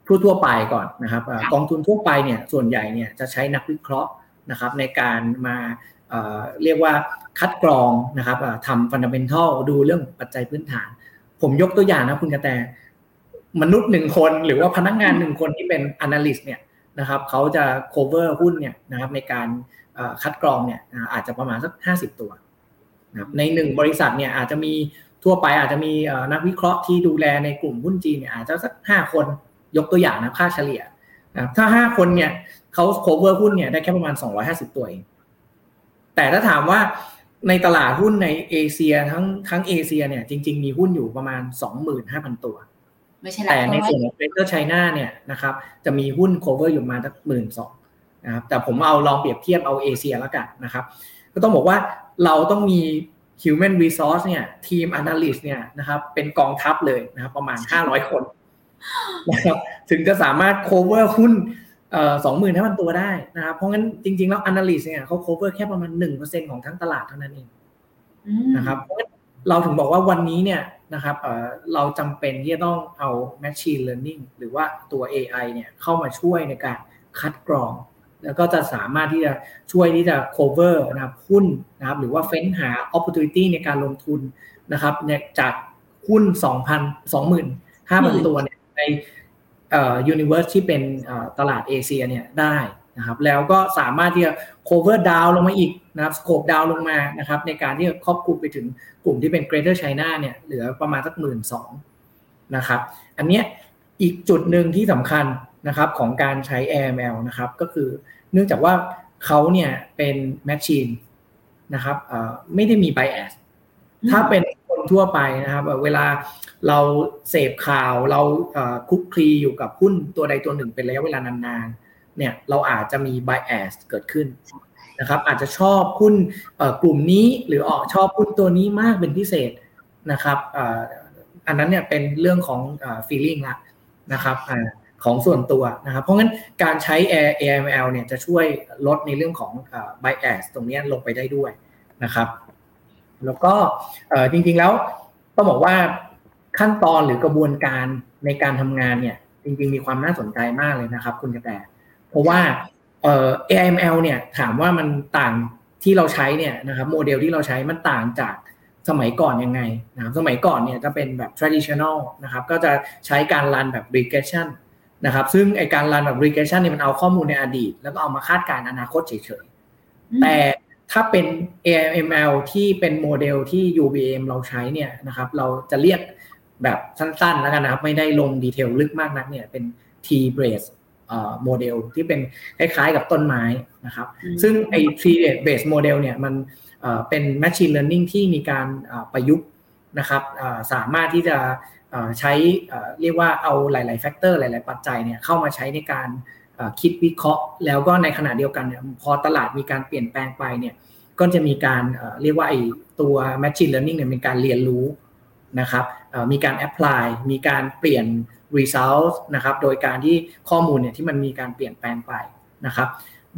ทั่วทั่วไปก่อนนะครับกองทุนทั่วไปเนี่ยส่วนใหญ่เนี่ยจะใช้นักวิเคราะห์นะครับในการมา เรียกว่าคัดกรองนะครับทำฟันดัมเบลทัลดูเรื่องปัจจัยพื้นฐาน ผมยกตัวอย่างนะคุณกระแตมนุษย์หนึ่งคนหรือว่าพนักงานหนึ่งคนที่เป็น analyst เนี่ยนะครับเขาจะ cover หุ้นเนี่ยนะครับในการคัดกรองเนี่ยอาจจะประมาณสักห้าสิบตัวนะครับในหนึ่งบริษัทเนี่ยอาจจะมีทั่วไปอาจจะมีนักวิเคราะห์ที่ดูแลในกลุ่มหุ้นจีนเนี่ยอาจจะสักห้าคนยกตัวอย่างนะค่าเฉลี่ยนะถ้าห้าคนเนี่ยเขา cover หุ้นเนี่ยได้แค่ประมาณสองร้อยห้าสิบตัวเอง แต่ถ้าถามว่าในตลาดหุ้นในเอเชียทั้งทั้งเอเชียเนี่ยจริง ๆ มีหุ้นอยู่ประมาณสองหมื่นห้าพันตัวแต่ในส่วนของเ g เ e อร์ไชน่าเนี่ยนะครับจะมีหุ้น cover อยู่มาตั้งหมื่นสองนะครับแต่ผมเอาลองเปรียบเทียบเอาเอเชียแล้วกันนะครับ ก็ต้องบอกว่าเราต้องมี human resource เนี่ยทีม analyst เนี่ยนะครับเป็นกองทัพเลยนะครับประมาณ 500 คนนะครับถึงจะสามารถ cover หุ้น สองหมื่นห้าพันตัวได้นะครับ เพราะงั้นจริง ๆ แล้ว analyst เนี่ยเขา cover แค่ประมาณ1%ของทั้งตลาดเท่านั้นเองนะครับเพราะเราถึงบอกว่าวันนี้เนี่ยนะครับเราจำเป็นที่จะต้องเอา machine learning หรือว่าตัว AI เนี่ยเข้ามาช่วยในการคัดกรอง แล้วก็จะสามารถที่จะช่วยที่จะ cover นะครับหุ้นนะครับหรือว่าเฟ้นหา opportunity ในการลงทุนนะครับเนี่ยจากหุ้น 2,000 25,000 ตัวเนี่ยใน ยูนิเวอร์สที่เป็นตลาดเอเชียเนี่ยได้นะครับแล้วก็สามารถที่จะ cover down ลงมาอีกนะครับ scope down ลงมานะครับในการที่จะครอบคลุมไปถึงกลุ่มที่เป็น greater China เนี่ยเหลือประมาณสักหมื่นสองนะครับอันเนี้ยอีกจุดหนึ่งที่สำคัญนะครับของการใช้ AML นะครับก็คือเนื่องจากว่าเขาเนี่ยเป็น machine นะครับไม่ได้มี bias ถ้าเป็น ทั่วไปนะครับ เวลาเราเสพข่าวเราคุกคลีอยู่กับหุ้นตัวใดตัวหนึ่งเป็นระยะเวลานานๆเนี่ยเราอาจจะมี bias เกิดขึ้นนะครับ อาจจะชอบหุ้นกลุ่มนี้หรือออกชอบหุ้นตัวนี้มากเป็นพิเศษนะครับอันนั้นเนี่ยเป็นเรื่องของ feeling ละนะครับของส่วนตัวนะครับ เพราะงั้นการใช้ AML เนี่ยจะช่วยลดในเรื่องของ bias ตรงนี้ลงไปได้ด้วยนะครับ แล้วก็จริงๆแล้วต้องบอกว่าขั้นตอนหรือกระบวนการในการทำงานเนี่ย จริง ๆ มีความน่าสนใจมากเลยนะครับ คุณกระแตเพราะว่าเอ่อ AML เนี่ยถามว่ามันต่างที่เราใช้เนี่ยนะครับโมเดลที่เราใช้มันต่างจากสมัยก่อนยังไงนะครับสมัยก่อนเนี่ยจะเป็นแบบ traditional นะครับก็จะใช้การรันแบบ regression นะครับซึ่งไอการรันแบบ regression เนี่ยมันเอาข้อมูลในอดีต แล้วก็เอามาคาดการณ์อนาคตเฉยๆแต่ ถ้าเป็น AI ML ที่เป็นโมเดลที่ UOBAM เราใช้เนี่ยนะครับเราจะเรียกแบบสั้นๆแล้วกันนะครับ ไม่ได้ลง detail ลึกมากนักเนี่ยเป็น T brace โมเดลที่เป็นคล้ายๆกับต้นไม้นะครับ ซึ่งไอ้ T brace โมเดลเนี่ยมันเป็น machine learning ที่มีการประยุกต์นะครับสามารถที่จะใช้เรียกว่าเอาหลายๆ factor หลาย ๆ ปัจจัยเนี่ยเข้ามาใช้ในการ คิดวิเคราะห์ แล้วก็ในขณะเดียวกันเนี่ยพอตลาดมีการเปลี่ยนแปลงไปเนี่ยก็จะมีการเรียกว่าไอตัว machine learning เนี่ยเป็นการเรียนรู้นะครับมีการ apply มีการเปลี่ยน result นะครับโดยการที่ข้อมูลเนี่ยที่มันมีการเปลี่ยนแปลงไปนะครับ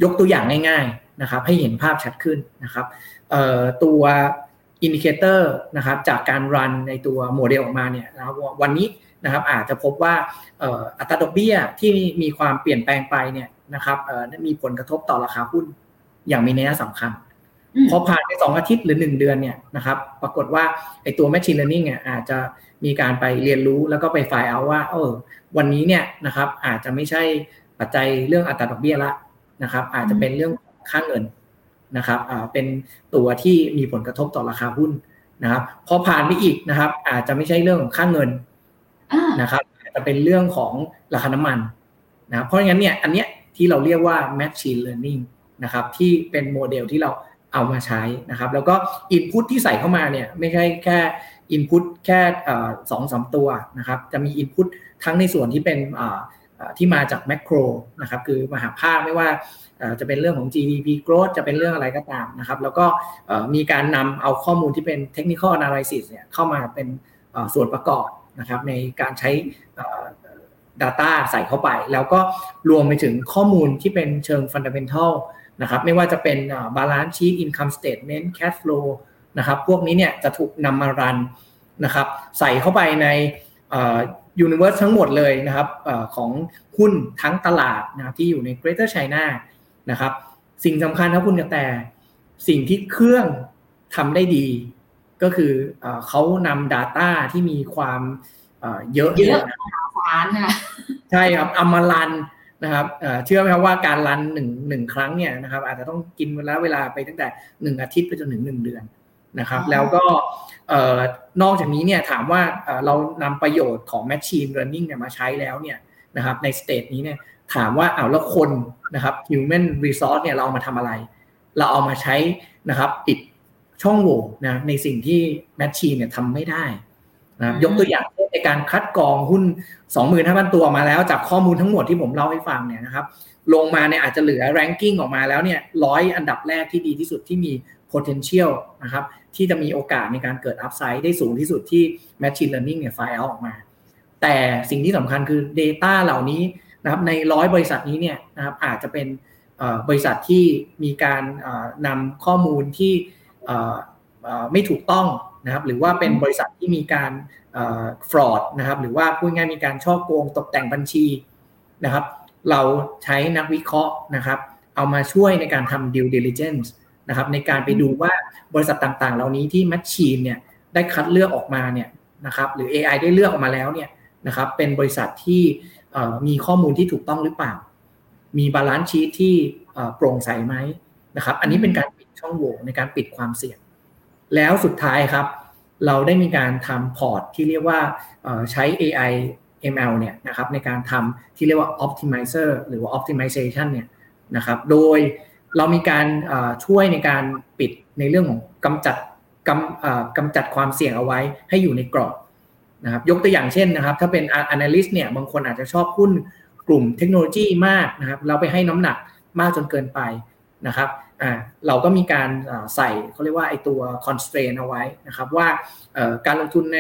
ยกตัวอย่างง่ายๆนะครับให้เห็นภาพชัดขึ้นนะครับตัว indicator นะครับจากการรันในตัวโมเดลออกมาเนี่ยนะวันนี้ นะครับอาจจะพบว่าอัตราดอกเบี้ยที่มีความเปลี่ยนแปลงไปเนี่ยนะครับมีผลกระทบต่อราคาหุ้นอย่างมีนัยสำคัญพอผ่านไปสองอาทิตย์หรือหนึ่งเดือนเนี่ยนะครับปรากฏว่าไอตัว Machine Learning เนี่ยอาจจะมีการไปเรียนรู้แล้วก็ไปไฟล์เอาว่าเออวันนี้เนี่ยนะครับอาจจะไม่ใช่ปัจจัยเรื่องอัตราดอกเบี้ยละนะครับ อาจจะเป็นเรื่องค่าเงินนะครับอ่าเป็นตัวที่มีผลกระทบต่อราคาหุ้นนะครับ พอผ่านไปอีกนะครับ อาจจะไม่ใช่เรื่องของค่าเงิน นะครับจะเป็นเรื่องของราคาน้ำมันนะเพราะงั้นเนี่ยอันเนี้ยที่เราเรียกว่า machine learning นะครับที่เป็นโมเดลที่เราเอามาใช้นะครับแล้วก็ input ที่ใส่เข้ามาเนี่ยไม่ใช่แค่ input แค่สองสามตัวนะครับจะมี input ทั้งในส่วนที่เป็นที่มาจาก macro นะครับคือมหาภาคไม่ว่าจะเป็นเรื่องของ GDP growth จะเป็นเรื่องอะไรก็ตามนะครับ แล้วก็มีการนำเอาข้อมูลที่เป็น technical analysis เนี่ยเข้ามาเป็นส่วนประกอบ นะครับในการใช้ Data ใส่เข้าไป แล้วก็รวมไปถึงข้อมูลที่เป็นเชิง fundamental นะครับไม่ว่าจะเป็น balance sheet income statement cash flow นะครับพวกนี้เนี่ยจะถูกนำมารันนะครับใส่เข้าไปในยูนิเวอร์สทั้งหมดเลยนะครับอของหุ้นทั้งตลาดนะที่อยู่ใน Greater China นะครับสิ่งสำคัญครับคุณกระแตสิ่งที่เครื่องทำได้ดี ก็คือเขานำ Data ที่มีความเยอะเยอะฟ้านะใช่ครับเอามารันนะครับเชื่อไหมครับว่าการรันหนึ่งหนึ่งครั้งเนี่ยนะครับ อาจจะต้องกินเวลาเวลาไปตั้งแต่หนึ่งอาทิตย์ไปจนถึงหนึ่งเดือนนะครับ แล้วก็นอกจากนี้เนี่ยถามว่าเรานำประโยชน์ของ Machine Learning เนี่ยมาใช้แล้วเนี่ยนะครับในสเตจนี้เนี่ยถามว่าเอาแล้วคนนะครับ Human Resource เนี่ยเราเอามาทำอะไร เราเอามาใช้นะครับปิด ช่องโหว่นะในสิ่งที่ Machine เนี่ยทำไม่ได้นะยกตัวอย่างในการคัดกรองหุ้น 25,000 ตัวมาแล้วจากข้อมูลทั้งหมดที่ผมเล่าให้ฟังเนี่ยนะครับลงมาเนี่ยอาจจะเหลือ ranking ออกมาแล้วเนี่ยร้อยอันดับแรกที่ดีที่สุดที่มี potential นะครับที่จะมีโอกาสในการเกิดอัพไซด์ได้สูงที่สุดที่ Machine Learning เนี่ยไฟล์เอาออกมา แต่สิ่งที่สำคัญคือ Data เหล่านี้นะครับในร้อยบริษัทนี้เนี่ยนะครับอาจจะเป็นบริษัทที่มีการนำข้อมูลที่ ไม่ถูกต้องนะครับหรือว่าเป็นบริษัทที่มีการฟรอดนะครับหรือว่าพูดง่ายมีการช่อโกงตกแต่งบัญชีนะครับ เราใช้นักวิเคราะห์นะครับ เอามาช่วยในการทำ due diligence นะครับในการไปดูว่าบริษัทต่างๆ เหล่านี้ที่ Machine เนี่ยได้คัดเลือกออกมาเนี่ยนะครับหรือ AI ได้เลือกออกมาแล้วเนี่ยนะครับเป็นบริษัทที่มีข้อมูลที่ถูกต้องหรือเปล่า มี balance sheet ที่โปร่งใสไหมนะครับ อันนี้เป็นการปิด ช่องโหว่ในการปิดความเสี่ยง แล้วสุดท้ายครับ เราได้มีการทำพอร์ตที่เรียกว่าใช้ AI ML เนี่ยนะครับในการทำที่เรียกว่า optimizer หรือว่า optimization เนี่ยนะครับโดยเรามีการช่วยในการปิดในเรื่องของกำจัดกำกำจัดความเสี่ยงเอาไว้ให้อยู่ในกรอบนะครับยกตัวอย่างเช่นนะครับ ถ้าเป็น analyst เนี่ยบางคนอาจจะชอบหุ้นกลุ่มเทคโนโลยีมากนะครับ เราไปให้น้ำหนักมากจนเกินไปนะครับ อ่าเราก็มีการใส่เขาเรียกว่าไอตัว constraint เอาไว้นะครับว่าการลงทุนใน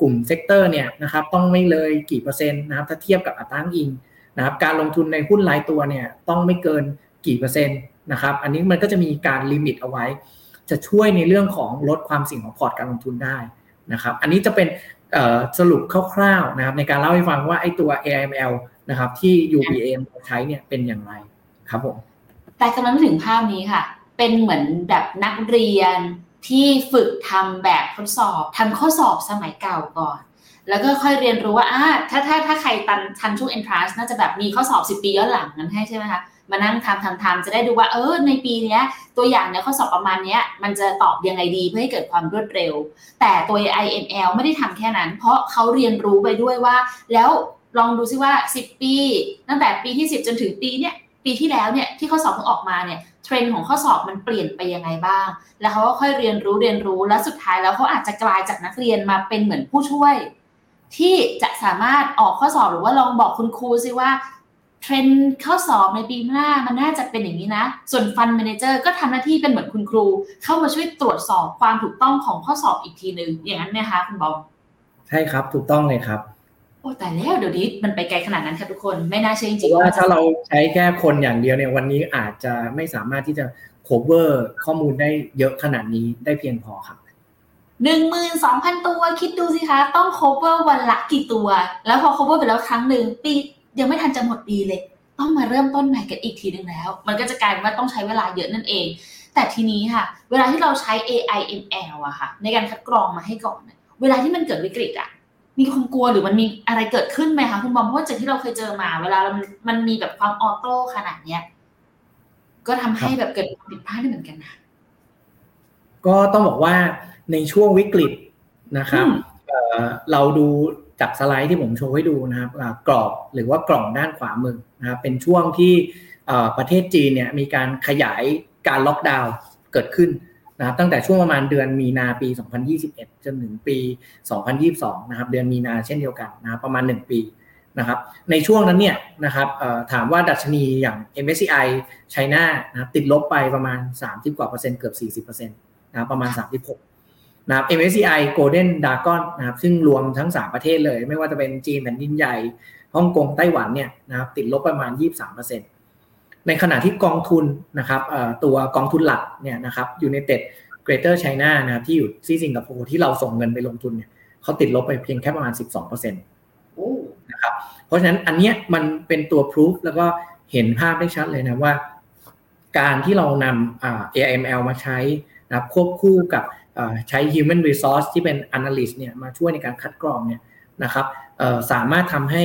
กลุ่ม sector เนี่ยนะครับต้องไม่เลยกี่เปอร์เซ็นต์นะครับถ้าเทียบกับอัตราอิงนะครับการลงทุนในหุ้นรายตัวเนี่ยต้องไม่เกินกี่เปอร์เซ็นต์นะครับอันนี้มันก็จะมีการ limit เอาไว้ จะช่วยในเรื่องของลดความเสี่ยงของพอร์ตการลงทุนได้นะครับอันนี้จะเป็นสรุปคร่าวๆนะครับในการเล่าให้ฟังว่าไอตัว AI ML นะครับที่ UOBAM ใช้เนี่ยเป็นอย่างไรครับผม แต่กำลังนึกภาพนี้ค่ะ เป็นเหมือนแบบนักเรียนที่ฝึกทำแบบทดสอบทำข้อสอบสมัยเก่าก่อน แล้วก็ค่อยเรียนรู้ว่าอ่าถ้าถ้าถ้าใครตันทันช่วง entrance น่าจะแบบมีข้อสอบ 10 ปีย้อนหลังนั้นให้ใช่ไหมคะมานั่งทำทำทำจะได้ดูว่าเออในปีนี้ตัวอย่างเนี่ยข้อสอบประมาณนี้มันจะตอบยังไงดีเพื่อให้เกิดความรวดเร็ว แต่ตัว IML ไม่ได้ทำแค่นั้น เพราะเขาเรียนรู้ไปด้วยว่า แล้วลองดูซิว่า 10 ปี ตั้งแต่ปีที่ 10 จนถึงปีเนี้ย ปีที่แล้วเนี่ยที่ข้อสอบเพิ่งออกมาเนี่ยเทรนด์ของข้อสอบมันเปลี่ยนไปยังไงบ้าง แล้วเขาก็ค่อยเรียนรู้เรียนรู้แล้วสุดท้ายแล้วเขาอาจจะกลายจากนักเรียนมาเป็นเหมือนผู้ช่วย ที่จะสามารถออกข้อสอบหรือว่าลองบอกคุณครูซิว่าเทรนด์ข้อสอบในปีหน้ามันน่าจะเป็นอย่างนี้นะ ส่วน fund manager ก็ทำหน้าที่เป็นเหมือนคุณครู เข้ามาช่วยตรวจสอบความถูกต้องของข้อสอบอีกทีหนึ่งอย่างนั้นนะคะคุณบอมใช่ครับถูกต้องเลยครับ แต่แล้วเดี๋ยวนี้มันไปไกลขนาดนั้นค่ะทุกคนไม่น่าเชื่อจริงว่าถ้าเราใช้แค่คนอย่างเดียวเนี่ยวันนี้อาจจะไม่สามารถที่จะ cover ข้อมูลได้เยอะขนาดนี้ได้เพียงพอครับหนึ่งหมื่นสองพันตัวคิดดูสิคะ ต้อง cover วันละกี่ตัว แล้วพอ cover ไปแล้วครั้งหนึ่งปียังไม่ทันจะหมดปีเลย ต้องมาเริ่มต้นใหม่กันอีกทีหนึ่งแล้ว มันก็จะกลายเป็นว่าต้องใช้เวลาเยอะนั่นเอง แต่ทีนี้ค่ะ เวลาที่เราใช้ AI ML อะค่ะ ในการคัดกรองมาให้ก่อน เวลาที่มันเกิดวิกฤตอะ มีความกลัวหรือมันมีอะไรเกิดขึ้นไหมคะคุณบอมเพราะจากที่เราเคยเจอมาเวลามันมันมีแบบความออโต้ขนาดเนี้ยก็ทำให้แบบเกิดความผิดพลาดได้เหมือนกันนะก็ต้องบอกว่าในช่วงวิกฤตนะครับเราดูจากสไลด์ที่ผมโชว์ให้ดูนะครับกรอบหรือว่ากล่องด้านขวามือนะครับเป็นช่วงที่ประเทศจีนเนี่ยมีการขยายการล็อกดาวน์เกิดขึ้น นะครับตั้งแต่ช่วงประมาณเดือนมีนาปี 2021 จนถึงปี 2022 นะครับ เดือนมีนาเช่นเดียวกันนะครับประมาณ 1 ปีนะครับในช่วงนั้นเนี่ยนะครับถามว่าดัชนีอย่าง MSCI ไชน่านะครับติดลบไปประมาณ 30 กว่าเปอร์เซ็นต์เกือบ 40เปอร์เซ็นต์นะครับประมาณ 36นะครับ MSCI Golden Dragon นะครับซึ่งรวมทั้ง 3 ประเทศเลย ไม่ว่าจะเป็นจีนแผ่นดินใหญ่ฮ่องกงไต้หวันเนี่ยนะครับติดลบประมาณ 23เปอร์เซ็นต์ ในขณะที่กองทุนนะครับตัวกองทุนหลักเนี่ยนะครับอยู่ในเต็ด Greater China นะครับที่อยู่ที่สิงคโปร์ที่เราส่งเงินไปลงทุนเนี่ยเขาติดลบไปเพียงแค่ประมาณ 12%นะครับเพราะฉะนั้นอันเนี้ยมันเป็นตัวพิสูจแล้วก็เห็นภาพได้ชัดเลยนะว่า การที่เรานำ AML มาใช้นะครับควบคู่กับใช้ human resource ที่เป็น analyst เนี่ยมาช่วยในการคัดกรองเนี่ยนะครับสามารถทำให้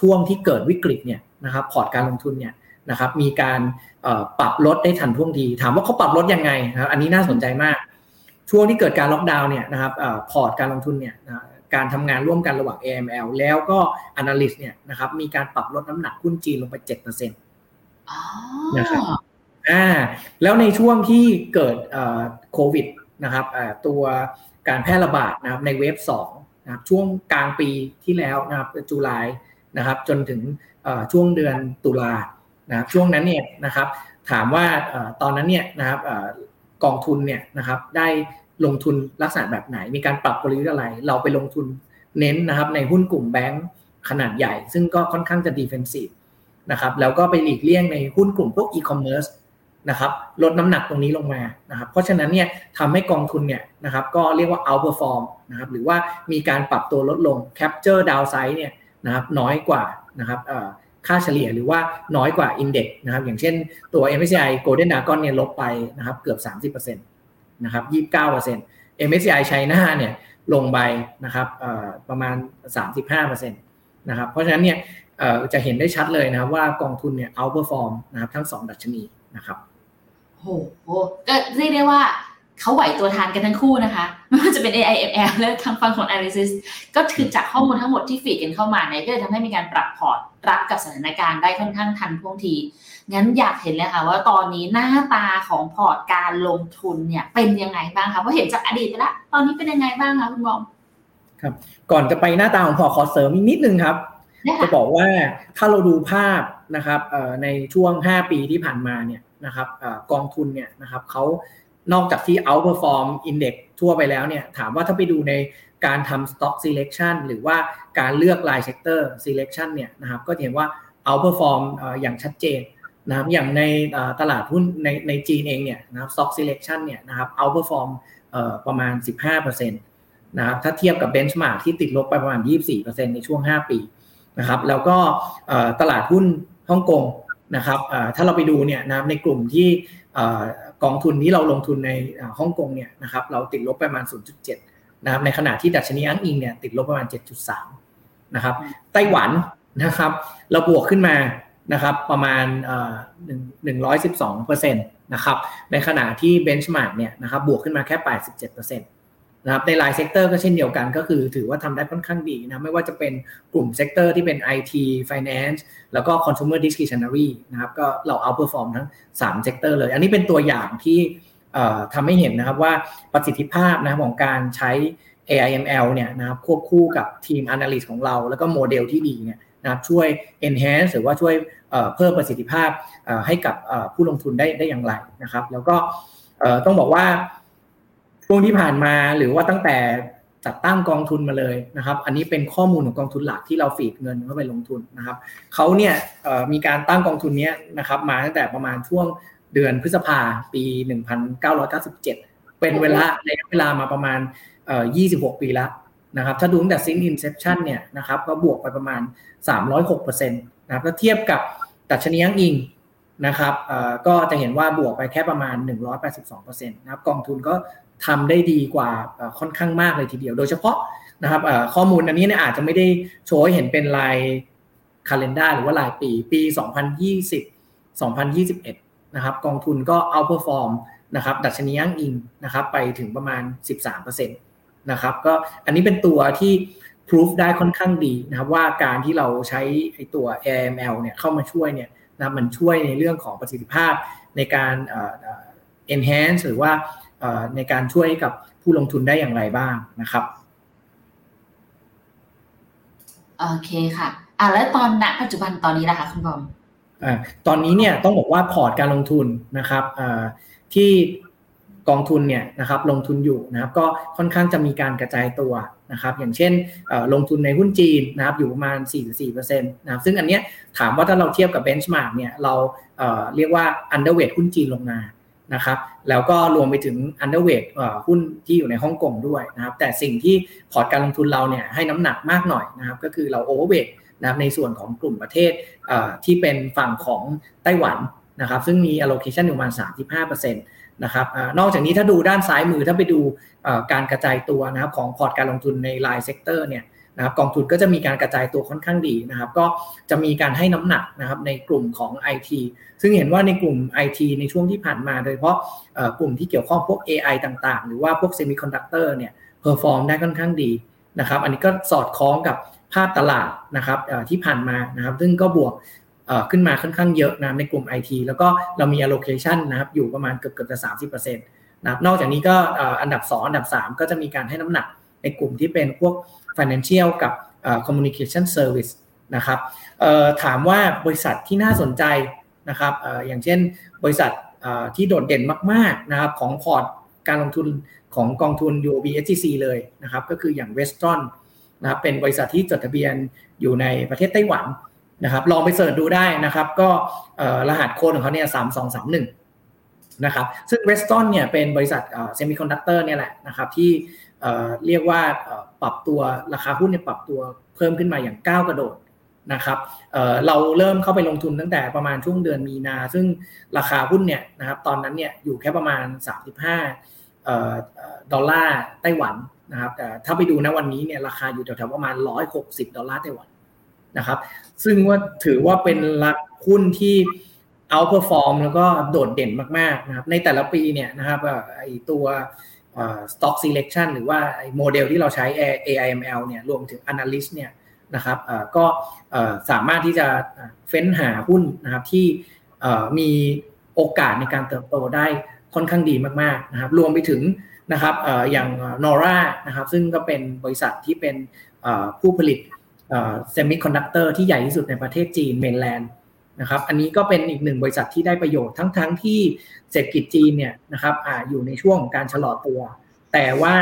ช่วงที่เกิดวิกฤตเนี่ยนะครับพอร์ตการลงทุนเนี่ย นะครับมีการปรับลดได้ทันท่วงที ถามว่าเขาปรับลดยังไงนะครับอันนี้น่าสนใจมาก ช่วงที่เกิดการล็อกดาวน์เนี่ยนะครับพอร์ตการลงทุนเนี่ยการทำงานร่วมกันระหว่าง AML แล้วก็ Analyst เนี่ยนะครับมีการปรับลดน้ำหนักหุ้นจีนลงไป7%นะครับอ่าแล้วในช่วงที่เกิดโควิดนะครับตัวการแพร่ระบาดนะครับในเวฟ2นะครับช่วงกลางปีที่แล้วนะครับจุลายนะครับจนถึงช่วงเดือนตุลา นะครับช่วงนั้นเนี่ยนะครับถามว่าตอนนั้นเนี่ยนะครับกองทุนเนี่ยนะครับได้ลงทุนลักษณะแบบไหน มีการปรับกลยุทธ์อะไร เราไปลงทุนเน้นนะครับในหุ้นกลุ่มแบงก์ขนาดใหญ่ ซึ่งก็ค่อนข้างจะดีเฟนซีฟนะครับแล้วก็ไปหลีกเลี่ยงในหุ้นกลุ่มพวกอีคอมเมิร์ซนะครับลดน้ำหนักตรงนี้ลงมานะครับเพราะฉะนั้นเนี่ยทำให้กองทุนเนี่ยนะครับก็เรียกว่า outperform นะครับหรือว่ามีการปรับตัวลดลง capture downside เนี่ยนะครับน้อยกว่านะครับ ค่าเฉลี่ยหรือว่าน้อยกว่า Index นะครับ อย่างเช่นตัว MSCI Golden Dragon เนี่ยลบไปนะครับเกือบ 30%นะครับ29% MSCI China เนี่ยลงไปนะครับประมาณ 35%นะครับเพราะฉะนั้นเนี่ยจะเห็นได้ชัดเลยนะครับว่ากองทุนเนี่ย outperform นะครับทั้ง 2 ดัชนีนะครับโหก็เรียกได้ว่าเขาไหวตัวทานกันทั้งคู่นะคะไม่ว่าจะเป็น AIML และทางฟังของ Analysis ก็ถือจากข้อมูลทั้งหมดที่ฟีดกันเข้ามาเนี่ยก็เลยทำให้มีการปรับพอร์ต รับกับสถานการณ์ได้ค่อนข้างทันท่วงที งั้นอยากเห็นเลยค่ะว่าตอนนี้หน้าตาของพอร์ตการลงทุนเนี่ยเป็นยังไงบ้างคะเพราะเห็นจากอดีตไปแล้วตอนนี้เป็นยังไงบ้างคะคุณบอมครับ ก่อนจะไปหน้าตาของพอร์ตขอเสริมอีกนิดนึงครับ จะบอกว่าถ้าเราดูภาพนะครับในช่วง 5 ปีที่ผ่านมาเนี่ยนะครับกองทุนเนี่ยนะครับเขานอกจากที่ outperform index ทั่วไปแล้วเนี่ยถามว่าถ้าไปดูใน การทำ stock selection หรือว่าการเลือกราย sector selection เนี่ยนะครับก็เห็นว่า outperform อย่างชัดเจนนะครับอย่างในตลาดหุ้นในในจีนเองเนี่ยนะครับ stock selection เนี่ยนะครับ outperform ประมาณ 15%นะครับถ้าเทียบกับ benchmark ที่ติดลบไปประมาณ 24%ในช่วง 5 ปีนะครับแล้วก็ตลาดหุ้นฮ่องกงนะครับถ้าเราไปดูเนี่ยนะในกลุ่มที่กองทุนที่เราลงทุนในฮ่องกงเนี่ยนะครับเราติดลบประมาณ 0.7 นะครับในขณะที่ดัชนีอ้างอิงเนี่ยติดลบประมาณ 7.3 นะครับไต้หวันนะครับเราบวกขึ้นมานะครับประมาณหนึ่งร้อยสิบสองเปอร์เซ็นต์นะครับในขณะที่ benchmark เนี่ยนะครับบวกขึ้นมาแค่แปดสิบเจ็ดเปอร์เซ็นต์นะครับในราย sector ก็เช่นเดียวกันก็คือถือว่าทำได้ค่อนข้างดีนะไม่ว่าจะเป็นกลุ่ม sector ที่เป็น IT Finance แล้วก็ Consumer Discretionary นะครับก็เรา outperform ทั้ง3 sector เลย อันนี้เป็นตัวอย่างที่ ทำให้เห็นนะครับว่าประสิทธิภาพนะครับของการใช้ AI ML เนี่ยนะครับควบคู่กับทีม Analyst ของเรา แล้วก็โมเดลที่ดีเนี่ยนะครับช่วย enhance หรือว่าช่วยเพิ่มประสิทธิภาพให้กับผู้ลงทุนได้ได้อย่างไรนะครับ แล้วก็ต้องบอกว่าช่วงที่ผ่านมาหรือว่าตั้งแต่จัดตั้งกองทุนมาเลยนะครับ อันนี้เป็นข้อมูลของกองทุนหลักที่เรา feed เงินเข้าไปลงทุนนะครับเขาเนี่ยมีการตั้งกองทุนนี้นะครับมาตั้งแต่ประมาณช่วง เดือนพฤษภาปี 1997 เป็นเวลาระยะเวลามาประมาณ 26 ปีแล้วนะครับถ้าดูตั้งแต่ซิงอินเซปชันเนี่ยนะครับก็บวกไปประมาณ 306%นะครับถ้าเทียบกับตัชนียังอิงนะครับก็จะเห็นว่าบวกไปแค่ประมาณ 182%นะครับกองทุนก็ทำได้ดีกว่าค่อนข้างมากเลยทีเดียว โดยเฉพาะนะครับข้อมูลอันนี้เนี่ยอาจจะไม่ได้โชว์ให้เห็นเป็นลายคาล endar หรือว่าลายปีปี 2020 2021 นะครับกองทุนก็เอาเปอร์ฟอร์มนะครับดัชนียั่งอิงนะครับไปถึงประมาณ 13%นะครับก็อันนี้เป็นตัวที่พิสูจได้ค่อนข้างดีนะครับว่าการที่เราใช้ไอตัว AML เนี่ยเข้ามาช่วยเนี่ยนะมันช่วยในเรื่องของประสิทธิภาพในการ enhance หรือว่าในการช่วยกับผู้ลงทุนได้อย่างไรบ้างนะครับโอเคค่ะอ่าแล้วตอนณปัจจุบันตอนนี้นะคะคุณบอม อ่าตอนนี้เนี่ยต้องบอกว่าพอร์ตการลงทุนนะครับอ่าที่กองทุนเนี่ยนะครับลงทุนอยู่นะครับก็ค่อนข้างจะมีการกระจายตัวนะครับอย่างเช่นลงทุนในหุ้นจีนนะครับอยู่ประมาณ 4-4%นะครับซึ่งอันเนี้ยถามว่าถ้าเราเทียบกับ benchmark เนี่ยเราเรียกว่า underweight หุ้นจีนลงมานะครับแล้วก็รวมไปถึง underweight หุ้นที่อยู่ในฮ่องกงด้วยนะครับแต่สิ่งที่พอร์ตการลงทุนเราเนี่ยให้น้ำหนักมากหน่อยนะครับก็คือเรา overweight นะครับในส่วนของกลุ่มประเทศที่เป็นฝั่งของไต้หวันนะครับซึ่งมี allocation อยู่ประมาณ 35%นะครับนอกจากนี้ถ้าดูด้านซ้ายมือถ้าไปดูการกระจายตัวนะครับของพอร์ตการลงทุนในราย sector เนี่ยนะครับกองทุนก็จะมีการกระจายตัวค่อนข้างดีนะครับก็จะมีการให้น้ำหนักนะครับในกลุ่มของ IT ซึ่งเห็นว่าในกลุ่ม IT ในช่วงที่ผ่านมา โดยเฉพาะกลุ่มที่เกี่ยวข้องพวก AI ต่างๆ หรือว่าพวกเซมิคอนดักเตอร์เนี่ย perform ได้ค่อนข้างดีนะครับอันนี้ก็สอดคล้องกับ ภาพตลาดนะครับที่ผ่านมานะครับ ซึ่งก็บวกขึ้นมาค่อนข้างเยอะนะในกลุ่ม IT แล้วก็เรามี allocation นะครับอยู่ประมาณเกือบเกือบจะสามสิบเปอร์เซ็นต์นะครับนอกจากนี้ก็อันดับ2อันดับ3ก็จะมีการให้น้ำหนักในกลุ่มที่เป็นพวก financial กับ communication service นะครับถามว่าบริษัทที่น่าสนใจนะครับอย่างเช่นบริษัทที่โดดเด่นมากๆนะครับของพอร์ตการลงทุนของกองทุน UOB SGC เลยนะครับก็คืออย่าง Westron นะครับเป็นบริษัทที่จดทะเบียนอยู่ในประเทศไต้หวันนะครับ ลองไปเสิร์ชดูได้นะครับ ก็รหัสโค้ดของเขาเนี่ยสามสองสามหนึ่งนะครับ ซึ่ง Wistron เนี่ยเป็นบริษัทเซมิคอนดักเตอร์เนี่ยแหละนะครับที่เรียกว่าปรับตัวราคาหุ้นเนี่ยปรับตัวเพิ่มขึ้นมาอย่างก้าวกระโดดนะครับเราเริ่มเข้าไปลงทุนตั้งแต่ประมาณช่วงเดือนมีนา ซึ่งราคาหุ้นเนี่ยนะครับตอนนั้นเนี่ยอยู่แค่ประมาณ 35ดอลลาร์ไต้หวัน นะครับแต่ถ้าไปดูนะวันนี้เนี่ยราคาอยู่แถวๆประมาณ 160 ดอลลาร์ไต้หวันนะครับ ซึ่งว่าถือว่าเป็นราคาหุ้นที่ outperform แล้วก็โดดเด่นมากๆนะครับในแต่ละปีเนี่ยนะครับไอตัว stock selection หรือว่าโมเดลที่เราใช้ AI ML เนี่ยรวมถึง analyst เนี่ยนะครับก็สามารถที่จะเฟ้นหาหุ้นนะครับที่มีโอกาสในการเติบโตได้ค่อนข้างดีมากๆนะครับรวมไปถึง นะครับอย่าง Naura นะครับซึ่งก็เป็นบริษัทที่เป็นผู้ผลิตเซมิคอนดักเตอร์ที่ใหญ่ที่สุดในประเทศจีน mainland นะครับอันนี้ก็เป็นอีกหนึ่งบริษัทที่ได้ประโยชน์ทั้งๆที่เศรษฐกิจจีนเนี่ยนะครับอยู่ในช่วงของการชะลอตัว แต่ว่า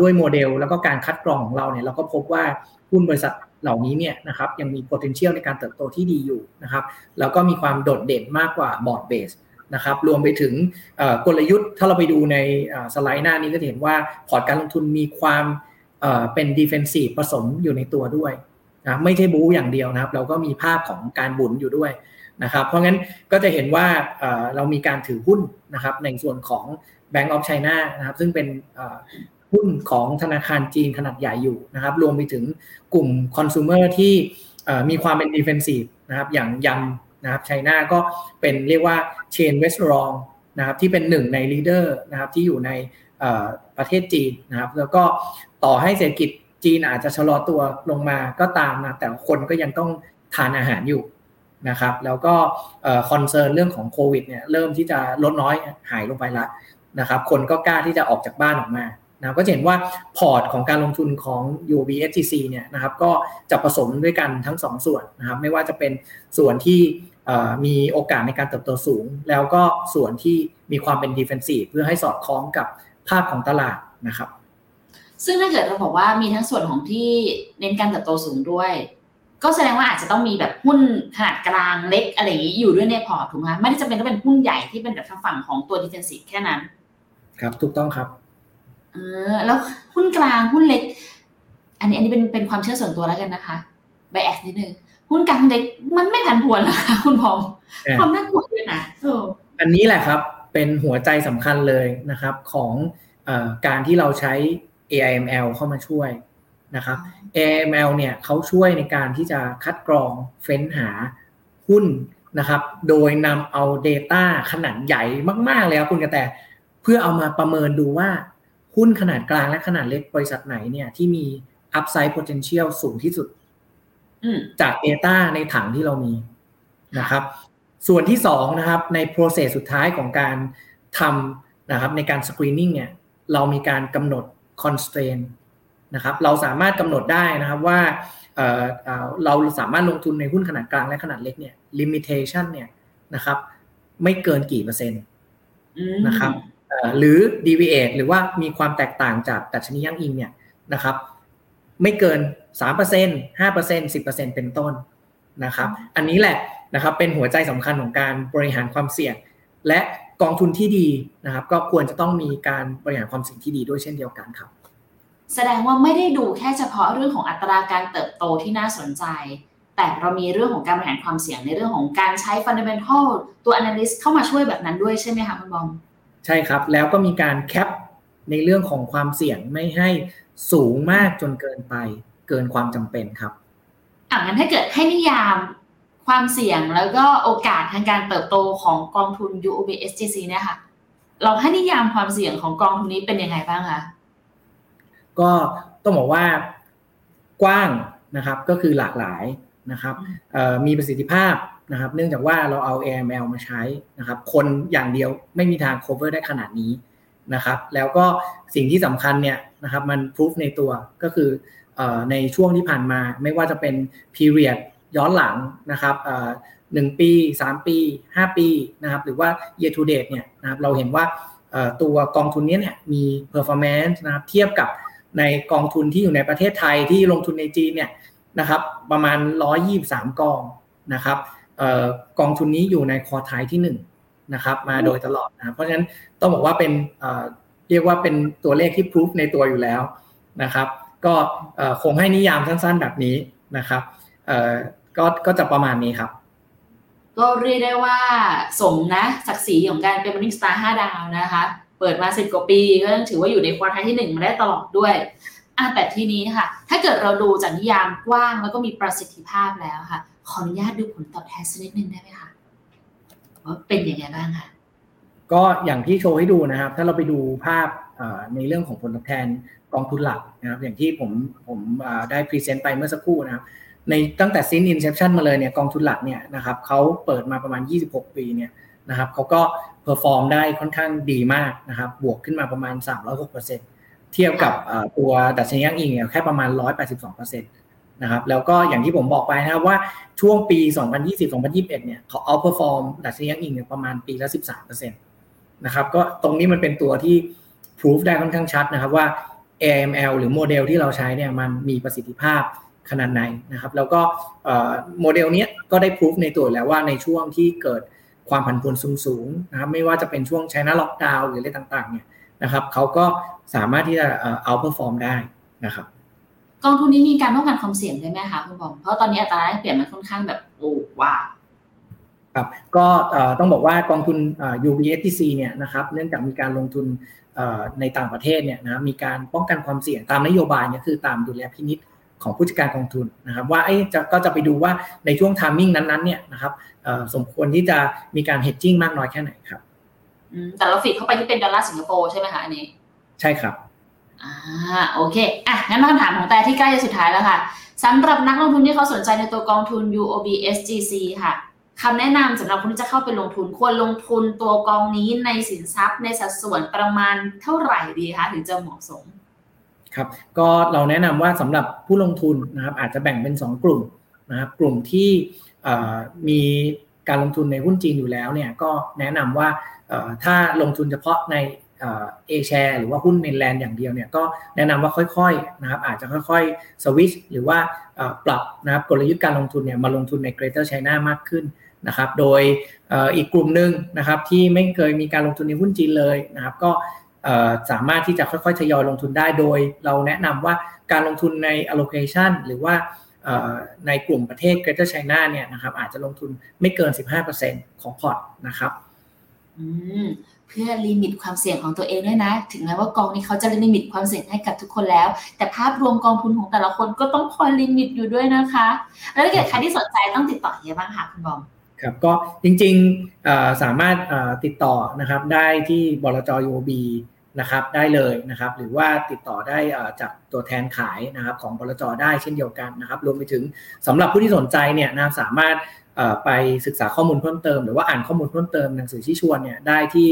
ด้วยโมเดลแล้วก็การคัดกรองของเราเนี่ยเราก็พบว่าหุ้นบริษัทเหล่านี้เนี่ยนะครับยังมี potential ในการเติบโตที่ดีอยู่นะครับแล้วก็มีความโดดเด่นมากกว่า broad-based นะครับรวมไปถึงกลยุทธ์ถ้าเราไปดูในสไลด์หน้านี้ก็จะเห็นว่าพอร์ตการลงทุนมีความเป็น defensive ผสมอยู่ในตัวด้วยนะไม่ใช่บู๊อย่างเดียวนะครับ เราก็มีภาพของการบุ๋นอยู่ด้วยนะครับเพราะงั้นก็จะเห็นว่าเรามีการถือหุ้นนะครับในส่วนของ Bank of China นะครับซึ่งเป็นหุ้นของธนาคารจีนขนาดใหญ่อยู่นะครับรวมไปถึงกลุ่มคอน sumer ที่มีความเป็น defensive นะครับอย่าง Yum นะครับ China ก็เป็นเรียกว่า chain restaurant นะครับที่เป็นหนึ่งใน leader นะครับที่อยู่ในประเทศจีนนะครับ แล้วก็ต่อให้เศรษฐกิจจีนอาจจะชะลอตัวลงมาก็ตามนะแต่คนก็ยังต้องทานอาหารอยู่นะครับแล้วก็ concern เรื่องของโควิดเนี่ยเริ่มที่จะลดน้อยหายลงไปแล้วนะครับคนก็กล้าที่จะออกจากบ้านออกมานะก็เห็นว่าพอร์ตของการลงทุนของ UOBSGC เนี่ยนะครับก็จะผสมด้วยกันทั้ง2ส่วนนะครับไม่ว่าจะเป็นส่วนที่ มีโอกาสในการเติบโตสูง แล้วก็ส่วนที่มีความเป็น defensive เพื่อให้สอดคล้องกับภาพของตลาดนะครับ ซึ่งถ้าเกิดเราบอกว่ามีทั้งส่วนของที่เน้นการเติบโตสูงด้วย ก็แสดงว่าอาจจะต้องมีแบบหุ้นขนาดกลางเล็กอะไรอย่างนี้อยู่ด้วยในพอร์ตถูกไหมไม่ได้จำเป็นต้องเป็นหุ้นใหญ่ที่เป็นแบบทางฝั่งของตัว defensive แค่นั้น ครับถูกต้องครับเออแล้วหุ้นกลางหุ้นเล็ก อันนี้อันนี้เป็นเป็นความเชื่อส่วนตัวแล้วกันนะคะไบแอสนิดนึง หุ้นกลางเล็กมันไม่ผันผวนหรอคะคุณพอมความน่ากลัวด้วยนะอันนี้แหละครับเป็นหัวใจสำคัญเลยนะครับของอการที่เราใช้ AIML เข้ามาช่วยนะครับ AIML เนี่ยเขาช่วยในการที่จะคัดกรองเฟ้นหาหุ้นนะครับ โดยนำเอา Data ขนาดใหญ่มาก ๆ เลยครับคุณกระแตเพื่อเอามาประเมินดูว่าหุ้นขนาดกลางและขนาดเล็กบริษัทไหนเนี่ยที่มี upside potential สูงที่สุด จาก Data ในถังที่เรามีนะครับ ส่วนที่สองนะครับใน process สุดท้ายของการทำนะครับในการ screening เนี่ยเรามีการกำหนด constraint นะครับเราสามารถกำหนดได้นะครับว่าเราสามารถลงทุนในหุ้นขนาดกลางและขนาดเล็กเนี่ย limitation เนี่ยนะครับ ไม่เกินกี่เปอร์เซ็นต์นะครับหรือ deviate หรือว่ามีความแตกต่างจากดัชนียั่งอิงเนี่ยนะครับ ไม่เกิน 3% 5% 10%เป็นต้นนะครับ อันนี้แหละนะครับเป็นหัวใจสำคัญของการบริหารความเสี่ยง และกองทุนที่ดีนะครับ ก็ควรจะต้องมีการบริหารความเสี่ยงที่ดีด้วยเช่นเดียวกันครับ แสดงว่าไม่ได้ดูแค่เฉพาะเรื่องของอัตราการเติบโตที่น่าสนใจ แต่เรามีเรื่องของการบริหารความเสี่ยงในเรื่องของการใช้ fundamental ตัว analyst เข้ามาช่วยแบบนั้นด้วยใช่ไหมคะคุณบอมใช่ครับ แล้วก็มีการแคปในเรื่องของความเสี่ยงไม่ให้สูงมากจนเกินไป เกินความจำเป็นครับอ่างั้นถ้าเกิดให้นิยามความเสี่ยงแล้วก็โอกาสทางการเติบโตของกองทุน UOB SGC เนี่ยค่ะ เราให้นิยามความเสี่ยงของกองทุนนี้เป็นยังไงบ้างคะก็ต้องบอกว่ากว้างนะครับก็คือหลากหลายนะครับมีประสิทธิภาพนะครับ เนื่องจากว่าเราเอา AML มาใช้นะครับ คนอย่างเดียวไม่มีทาง cover ได้ขนาดนี้นะครับ แล้วก็สิ่งที่สำคัญเนี่ยนะครับมันพิสูจในตัวก็คือ ในช่วงที่ผ่านมา ไม่ว่าจะเป็น period ย้อนหลังนะครับหนึ่งปี 3 ปี 5 ปีนะครับหรือว่า year to date เนี่ยนะครับเราเห็นว่าตัวกองทุนนี้เนี่ยมี performance นะครับเทียบกับในกองทุนที่อยู่ในประเทศไทยที่ลงทุนในจีนเนี่ยนะครับประมาณ 123 กองนะครับกองทุนนี้อยู่ในคอท้ายที่1นะครับมาโดยตลอดนะเพราะฉะนั้นต้องบอกว่าเป็นเรียกว่าเป็นตัวเลขที่พิสูจในตัวอยู่แล้วนะครับ ก็คงให้นิยามสั้น ๆ แบบนี้นะครับก็ก็จะประมาณนี้ครับ ก็เรียกได้ว่าสมนะศักดิ์ศรีของการเป็น Morningstar 5ดาวนะคะ เปิดมาสิบกว่าปีก็ยังถือว่าอยู่ใน quartile ที่หนึ่งมาได้ตลอดด้วยอะแต่ทีนี้ค่ะ ถ้าเกิดเราดูจากนิยามกว้างแล้วก็มีประสิทธิภาพแล้วค่ะ ขออนุญาตดูผลตอบแทนสักนิดนึงได้ไหมคะว่าเป็นยังไงบ้างคะก็อย่างที่โชว์ให้ดูนะครับ ถ้าเราไปดูภาพ ในเรื่องของผลตอบแทนกองทุนหลักนะครับอย่างที่ผมผมได้ present ไปเมื่อสักครู่นะครับในตั้งแต่ since inception มาเลยเนี่ยกองทุนหลักเนี่ยนะครับเขาเปิดมาประมาณ 26 ปีเนี่ยนะครับเขาก็ perform ได้ค่อนข้างดีมากนะครับบวกขึ้นมาประมาณ 306%เทียบกับตัวดัชนีอ้างอิงเนี่ยแค่ประมาณ 182%นะครับแล้วก็อย่างที่ผมบอกไปนะครับว่าช่วงปี 2020-2021เนี่ยเขา outperform ดัชนีอ้างอิงเนี่ยประมาณปีละ 13%นะครับก็ตรงนี้มันเป็นตัวที่ พิสูจน์ได้ค่อนข้างชัดนะครับว่า AI ML หรือโมเดลที่เราใช้เนี่ยมันมีประสิทธิภาพขนาดไหนนะครับ แล้วก็โมเดลนี้ก็ได้พิสูจในตัวแล้วว่าในช่วงที่เกิดความผันผวนสูงๆนะครับไม่ว่าจะเป็นช่วง China ล็อกดาวน์หรืออะไรต่างๆเนี่ยนะครับเขาก็สามารถที่จะ outperform ได้นะครับกองทุนนี้มีการป้องกันความเสี่ยงได้ไหมคะคุณบอมเพราะตอนนี้อัตราแลกเปลี่ยนมันค่อนข้างแบบโอ้ wowครับก็ต้องบอกว่ากองทุน UBSTC เนี่ยนะครับเนื่องจากมีการลงทุน ในต่างประเทศเนี่ยนะมีการป้องกันความเสี่ยงตามนโยบายเนี่ยคือตามดูแลพินิษของผู้จัดการกองทุนนะครับว่าไอ้จะก็จะไปดูว่าในช่วงทามมิ่งนั้นๆเนี่ยนะครับสมควรที่จะมีการเฮดจิ้งมากน้อยแค่ไหนครับแต่เราฟิดเข้าไปที่เป็นดอลลาร์สิงคโปร์ใช่ไหมคะอันนี้ ใช่ครับอ่าโอเคอะงั้นมาคำถามของแต่ที่ใกล้จะสุดท้ายแล้วค่ะสำหรับนักลงทุนที่เขาสนใจในตัวกองทุน UOB SGC ค่ะ คำแนะนำสำหรับคนที่จะเข้าไปลงทุนควรลงทุนตัวกองนี้ในสินทรัพย์ในสัดส่วนประมาณเท่าไหร่ดีคะถึงจะเหมาะสม ครับ ก็เราแนะนำว่าสำหรับผู้ลงทุนนะครับ อาจจะแบ่งเป็น 2 กลุ่มนะครับกลุ่มที่มีการลงทุนในหุ้นจีนอยู่แล้วเนี่ยก็แนะนำว่าถ้าลงทุนเฉพาะใน เอแชร์หรือว่าหุ้นเมนแลนด์อย่างเดียวเนี่ยก็แนะนำว่าค่อยๆนะครับอาจจะค่อยๆสวิชหรือว่าปรับนะครับกลยุทธ์การลงทุนเนี่ยมาลงทุนใน Greater China มากขึ้นนะครับโดยอีกกลุ่มหนึ่งนะครับที่ไม่เคยมีการลงทุนในหุ้นจีนเลยนะครับก็สามารถที่จะค่อยๆทยอยลงทุนได้โดย เราแนะนำว่าการลงทุนใน allocation หรือว่าในกลุ่มประเทศ Greater China เนี่ยนะครับอาจจะลงทุนไม่เกิน 15%ของพอร์ตนะครับ เพื่อ limit ความเสี่ยงของตัวเองด้วยนะ ถึงแม้ว่ากองนี้เขาจะ limit ความเสี่ยงให้กับทุกคนแล้ว แต่ภาพรวมกองทุนของแต่ละคนก็ต้องคอยลิมิตอยู่ด้วยนะคะ แล้วถ้าเกิดใครที่สนใจต้องติดต่อเฮียบ้างคะคุณบอมครับก็จริงๆสามารถติดต่อนะครับได้ที่บลจ UOB นะครับได้เลยนะครับหรือว่าติดต่อได้จากตัวแทนขายนะครับของบลจได้เช่นเดียวกันนะครับรวมไปถึงสำหรับผู้ที่สนใจเนี่ยนะสามารถ ไปศึกษาข้อมูลเพิ่มเติม หรือว่าอ่านข้อมูลเพิ่มเติมหนังสือที่ชวนเนี่ยได้ที่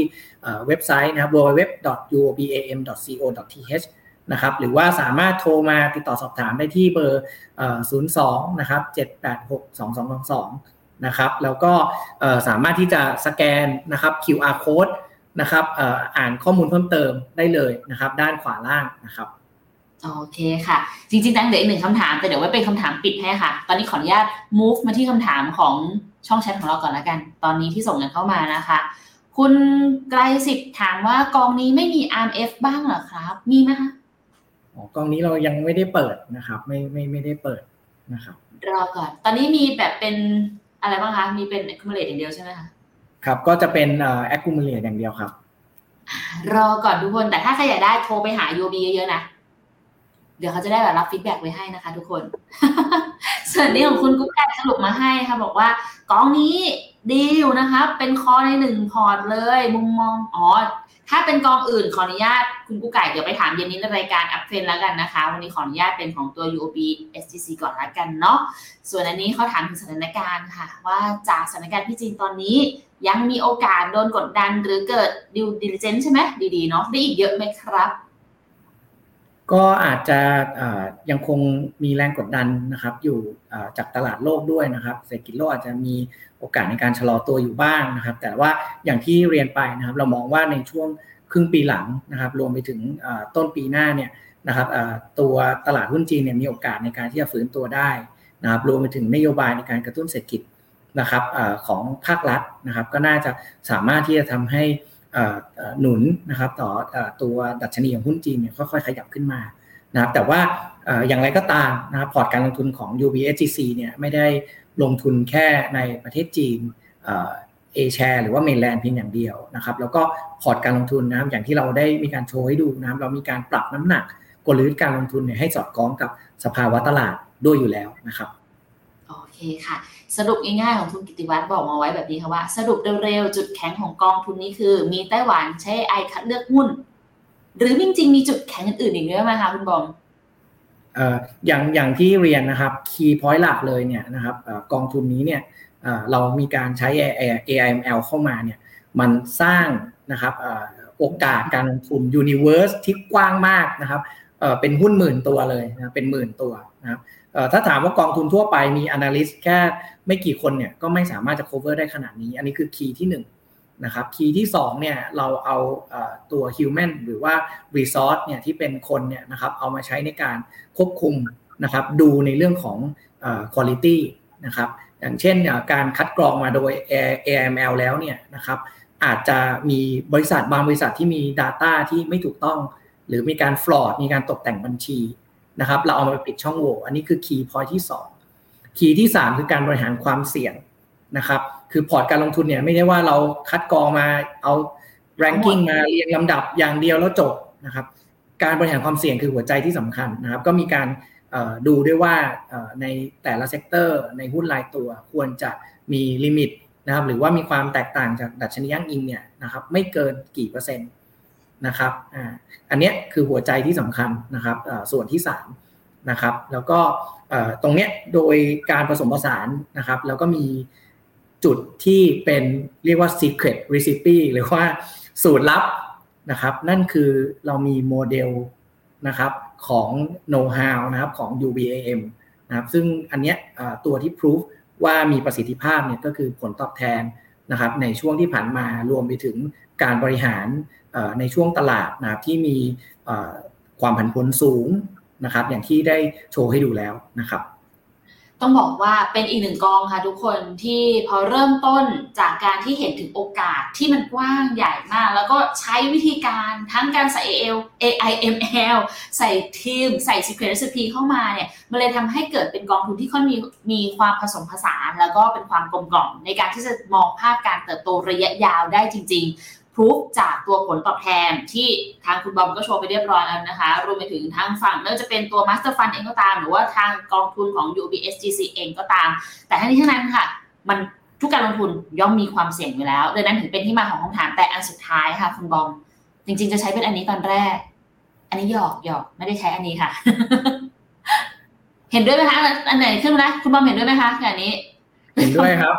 เว็บไซต์นะครับ www.uobam.co.th นะครับหรือว่าสามารถโทรมาติดต่อสอบถามได้ที่เบอร์ 02 นะครับ 786 2222 นะครับ แล้วก็สามารถที่จะสแกนนะครับ QR code นะครับอ่านข้อมูลเพิ่มเติมได้เลยนะครับ ด้านขวาล่างนะครับ โอเคค่ะ จริงๆตั้งเดี๋ยวอีกหนึ่งคำถาม แต่เดี๋ยวไว้เป็นคำถามปิดให้ค่ะ ตอนนี้ขออนุญาต move มาที่คำถามของช่องแชทของเราก่อนแล้วกัน ตอนนี้ที่ส่งกันเข้ามานะคะ คุณไกรสิทธิ์ถามว่ากองนี้ไม่มี RMF บ้างเหรอครับ มีไหมคะกองนี้เรายังไม่ได้เปิดนะครับ ไม่ไม่ไม่ได้เปิดนะครับรอก่อน ตอนนี้มีแบบเป็นอะไรบ้างคะ มีเป็น accumulate อย่างเดียวใช่ไหมคะ ครับ ก็จะเป็น accumulate อย่างเดียวครับ รอก่อนทุกคน แต่ถ้าใครอยากได้โทรไปหา UOB เยอะๆนะ เดี๋ยวเขาจะได้แบบรับ feedback ไว้ให้นะคะ ทุกคน ส่วนนี้ของคุณกุ๊กไก่สรุปมาให้ค่ะ บอกว่ากองนี้ดีอยู่นะคะ เป็น core ในหนึ่งพอร์ตเลย มุมมองอ๋อถ้าเป็นกองอื่นขออนุญาตคุณกู้ไก่เดี๋ยวไปถามเย็นนี้ในรายการ Uptrend แล้วกันนะคะ วันนี้ขออนุญาตเป็นของตัว UOB SGC ก่อนแล้วกันเนาะส่วนอันนี้เขาถามถึงสถานการณ์ค่ะ ว่าจากสถานการณ์ที่จีนตอนนี้ยังมีโอกาสโดนกดดันหรือเกิด due diligence ใช่ไหมดีๆเนาะได้อีกเยอะไหมครับ ก็อาจจะยังคงมีแรงกดดันนะครับ อยู่จากตลาดโลกด้วยนะครับเศรษฐกิจโลกอาจจะมีโอกาสในการชะลอตัวอยู่บ้างนะครับ แต่ว่าอย่างที่เรียนไปนะครับ เรามองว่าในช่วงครึ่งปีหลังนะครับ รวมไปถึงต้นปีหน้าเนี่ยนะครับตัวตลาดหุ้นจีนเนี่ยมีโอกาสในการที่จะฟื้นตัวได้นะครับรวมไปถึงนโยบายในการกระตุ้นเศรษฐกิจนะครับอของภาครัฐนะครับ ก็น่าจะสามารถที่จะทำให้ หนุนนะครับต่อตัวดัชนีของหุ้นจีนเนี่ยค่อยๆขยับขึ้นมานะครับแต่ว่าอย่างไรก็ตามนะครับพอร์ตการลงทุนของ UOBSGC เนี่ยไม่ได้ลงทุนแค่ในประเทศจีน A-share หรือว่า mainland เพียงอย่างเดียวนะครับแล้วก็พอร์ตการลงทุนนะครับอย่างที่เราได้มีการโชว์ให้ดูนะครับเรามีการปรับน้ำหนักกลยุทธ์การลงทุนเนี่ยให้สอดคล้องกับสภาวะตลาดด้วยอยู่แล้วนะครับโอเคค่ะ สรุปง่ายๆของคุณกิติวัตรบอกมาไว้แบบนี้ค่ะว่า สรุปเร็วๆจุดแข็งของกองทุนนี้คือ มีไต้หวันใช้ AI คัดเลือกหุ้น หรือจริงๆมีจุดแข็งอื่นอีกด้วยไหมคะคุณบอมเอ่ออย่างอย่างที่เรียนนะครับ key point หลักเลยเนี่ยนะครับกองทุนนี้เนี่ยเรามีการใช้ AI ML เข้ามาเนี่ยมันสร้างนะครับโอกาสการลงทุน universe ที่กว้างมากนะครับเป็นหุ้นหมื่นตัวเลยนะเป็นหมื่นตัวนะครับถ้าถามว่ากองทุนทั่วไปมี analyst แค่ไม่กี่คนเนี่ยก็ไม่สามารถจะ cover ได้ขนาดนี้ อันนี้คือ key ที่1นนะครับคีย์ที่2เนี่ยเราเอาตัว human หรือว่า resource เนี่ยที่เป็นคนเนี่ยนะครับเอามาใช้ในการควบคุมนะครับดูในเรื่องของ quality นะครับอย่างเช่นการคัดกรองมาโดย AML แล้วเนี่ยนะครับอาจจะมีบริษัทบางบริษัทที่มี Data ที่ไม่ถูกต้อง หรือมีการฟลอดมีการตกแต่งบัญชีนะครับเราเอามาปิดช่องโหว่อันนี้คือคีย์พอยที่2 คีย์ที่ 3 คือการบริหารความเสี่ยงนะครับคือพอร์ตการลงทุนเนี่ยไม่ได้ว่าเราคัดกรองมาเอา ranking มาเรียงลำดับอย่างเดียวแล้วจบนะครับการบริหารความเสี่ยงคือหัวใจที่สำคัญนะครับก็มีการดูด้วยว่าในแต่ละ sector ในหุ้นรายตัวควรจะมี limit นะครับหรือว่ามีความแตกต่างจากดัชนีอ้างอิงเนี่ยนะครับไม่เกินกี่เปอร์เซ็นต์นะครับอันนี้คือหัวใจที่สำคัญนะครับส่วนที่ 3 นะครับ แล้วก็ตรงเนี้ยโดยการผสมผสานนะครับ แล้วก็มีจุดที่เป็นเรียกว่า secret recipe หรือว่าสูตรลับนะครับ นั่นคือเรามีโมเดลนะครับของ know how นะครับของ UBAM นะครับ ซึ่งอันเนี้ยตัวที่ proof ว่ามีประสิทธิภาพเนี่ยก็คือผลตอบแทนนะครับในช่วงที่ผ่านมารวมไปถึงการบริหารในช่วงตลาดนะครับที่มีความผันผวนสูง นะครับ อย่างที่ได้โชว์ให้ดูแล้วนะครับ ต้องบอกว่าเป็นอีกหนึ่งกองค่ะทุกคนที่พอเริ่มต้นจากการที่เห็นถึงโอกาสที่มันกว้างใหญ่มาก แล้วก็ใช้วิธีการทั้งการใส่ AL AIML ใส่ทีม ใส่ Secret Recipe เข้ามาเนี่ยมันเลยทำให้เกิดเป็นกองทุนที่ค่อนมีมีความผสมผสาน แล้วก็เป็นความกลมกล่อมในการที่จะมองภาพการเติบโตระยะยาวได้จริง พรูฟจากตัวผลตอบแทนที่ทางคุณบอมก็โชว์ไปเรียบร้อยแล้วนะคะ รวมไปถึงทางฝั่งไม่ว่าจะเป็นตัว Master Fund เองก็ตาม หรือว่าทางกองทุนของ UBS GC เองก็ตาม แต่ทั้งนี้ทั้งนั้นค่ะ มันทุกการลงทุนย่อมมีความเสี่ยงอยู่แล้วดังนั้นถึงเป็นที่มาของคำถามแต่อันสุดท้ายค่ะ คุณบอม จริง ๆ จะใช้เป็นอันนี้ตอนแรก อันนี้หยอกหยอกไม่ได้ใช้อันนี้ค่ะ เห็นด้วยไหมคะอันไหนขึ้นนะคุณบอมเห็นด้วยไหมคะแบบนี้ เห็นด้วยครับ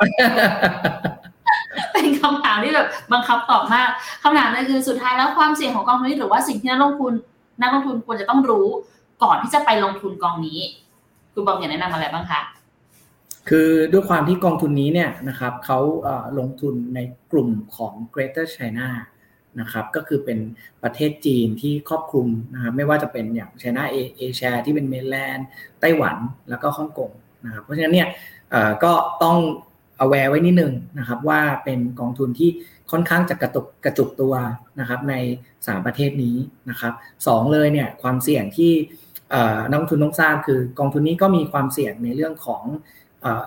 คำถามที่แบบบังคับตอบมากคำถามนั่นคือสุดท้ายแล้วความเสี่ยงของกองทุนนี้หรือว่าสิ่งที่นักลงทุนนักลงทุนควรจะต้องรู้ก่อนที่จะไปลงทุนกองนี้ คุณบอมอยากแนะนำอะไรบ้างคะคือด้วยความที่กองทุนนี้เนี่ยนะครับเขาลงทุนในกลุ่มของ Greater China นะครับก็คือเป็นประเทศจีนที่ครอบคลุมนะครับไม่ว่าจะเป็นอย่าง China เอเชียที่เป็นเมนแลนด์ไต้หวันแล้วก็ฮ่องกงนะครับเพราะฉะนั้นเนี่ยก็ต้อง aware ไว้นิดนึงนะครับ ว่าเป็นกองทุนที่ค่อนข้างจะกระตุกกระจุกตัวนะครับ ใน 3 ประเทศนี้นะครับสองเลยเนี่ยความเสี่ยงที่นักลงทุนต้องทราบคือกองทุนนี้ก็มีความเสี่ยงในเรื่องของ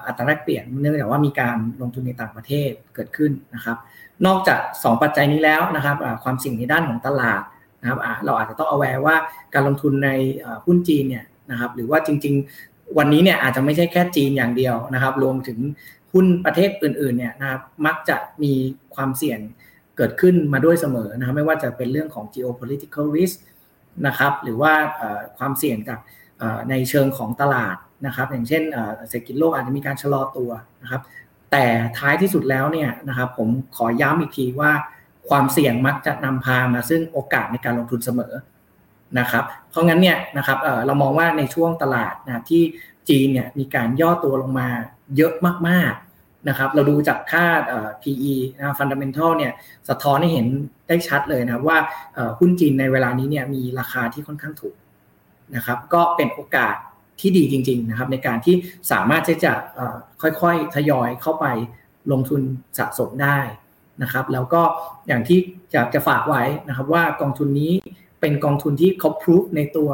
อัตราแลกเปลี่ยนเนื่องจากว่ามีการลงทุนในต่างประเทศเกิดขึ้นนะครับ นอกจาก 2 ปัจจัยนี้แล้วนะครับความเสี่ยงในด้านของตลาดนะครับเราอาจจะต้องเอาแวร์ว่าการลงทุนในหุ้นจีนเนี่ยนะครับหรือว่าจริง ๆ วันนี้เนี่ยอาจจะไม่ใช่แค่จีนอย่างเดียวนะครับรวมถึง หุ้นประเทศอื่นๆเนี่ยนะครับมักจะมีความเสี่ยงเกิดขึ้นมาด้วยเสมอนะครับไม่ว่าจะเป็นเรื่องของ geopolitical risk นะครับหรือว่าความเสี่ยงจากในเชิงของตลาดนะครับอย่างเช่นเศรษฐกิจโลกอาจจะมีการชะลอตัวนะครับแต่ท้ายที่สุดแล้วเนี่ยนะครับผมขอย้ำอีกทีว่าความเสี่ยงมักจะนำพามาซึ่งโอกาสในการลงทุนเสมอนะครับเพราะงั้นเนี่ยนะครับเรามองว่าในช่วงตลาดนะที่จีนเนี่ยมีการย่อตัวลงมาเยอะมาก นะครับเราดูจากค่า PE นะ fundamental เนี่ยสะท้อนให้เห็นได้ชัดเลยนะครับว่าหุ้นจีนในเวลานี้เนี่ยมีราคาที่ค่อนข้างถูกนะครับก็เป็นโอกาสที่ดีจริง ๆนะครับ ในการที่สามารถที่จะค่อยๆทยอยเข้าไปลงทุนสะสมได้นะครับ แล้วก็อย่างที่อยากจะฝากไว้นะครับว่ากองทุนนี้เป็นกองทุนที่เขาพิสูจในตัว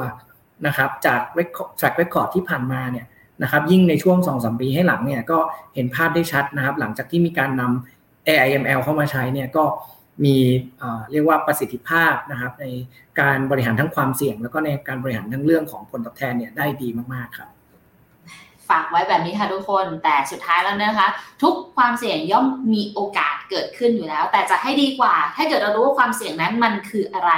นะครับจาก track record ที่ผ่านมาเนี่ย นะครับยิ่งในช่วง2อสปีให้หลังเนี่ยก็เห็นภาพได้ชัดนะครับ หลังจากที่มีการนำ AIML เข้ามาใช้เนี่ยก็มีเรียกว่าประสิทธิภาพนะครับในการบริหารทั้งความเสี่ยง แล้วก็ในการบริหารทั้งเรื่องของผลตอบแทนเนี่ยได้ดีมากๆครับฝากไว้แบบนี้ค่ะทุกคนแต่สุดท้ายแล้วนะคะ ทุกความเสี่ยงย่อมมีโอกาสเกิดขึ้นอยู่แล้ว แต่จะให้ดีกว่า ถ้าเกิดเรารู้ว่าความเสี่ยงนั้นมันคืออะไร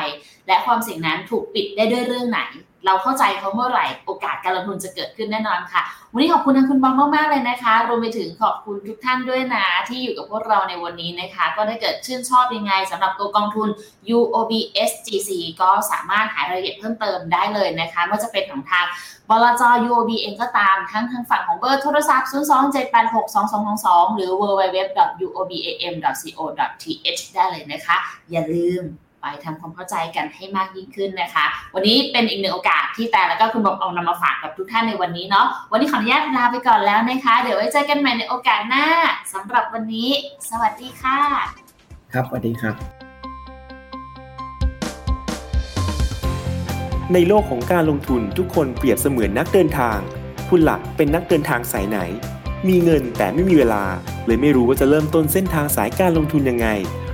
และความเสี่ยงนั้นถูกปิดได้ด้วยเรื่องไหน เราเข้าใจเขาเมื่อไหร่โอกาสการลงทุนจะเกิดขึ้นแน่นอนค่ะ วันนี้ขอบคุณทางคุณบอมมากๆเลยนะคะ รวมไปถึงขอบคุณทุกท่านด้วยนะ ที่อยู่กับพวกเราในวันนี้นะคะ ก็ได้เกิดชื่นชอบยังไงสำหรับตัวกองทุน UOB SGC ก็สามารถหารายละเอียดเพิ่มเติมได้เลยนะคะไม่ว่าจะเป็นของทางบลจ UOB เองก็ตามทั้งทางฝั่งของเบอร์โทรศัพท์ 027862222 หรือ www.uobam.co.th ได้เลยนะคะ อย่าลืม ไปทำความเข้าใจกันให้มากยิ่งขึ้นนะคะ วันนี้เป็นอีกหนึ่งโอกาสที่แต่แล้วก็คุณบอกเอานำมาฝากกับทุกท่านในวันนี้เนาะวันนี้ขออนุญาตลาไปก่อนแล้วนะคะ เดี๋ยวไว้เจอกันใหม่ในโอกาสหน้าสำหรับวันนี้ สวัสดีค่ะ ครับสวัสดีครับ ในโลกของการลงทุนทุกคนเปรียบเสมือนนักเดินทาง คุณหลักเป็นนักเดินทางสายไหน มีเงินแต่ไม่มีเวลา เลยไม่รู้ว่าจะเริ่มต้นเส้นทางสายการลงทุนยังไง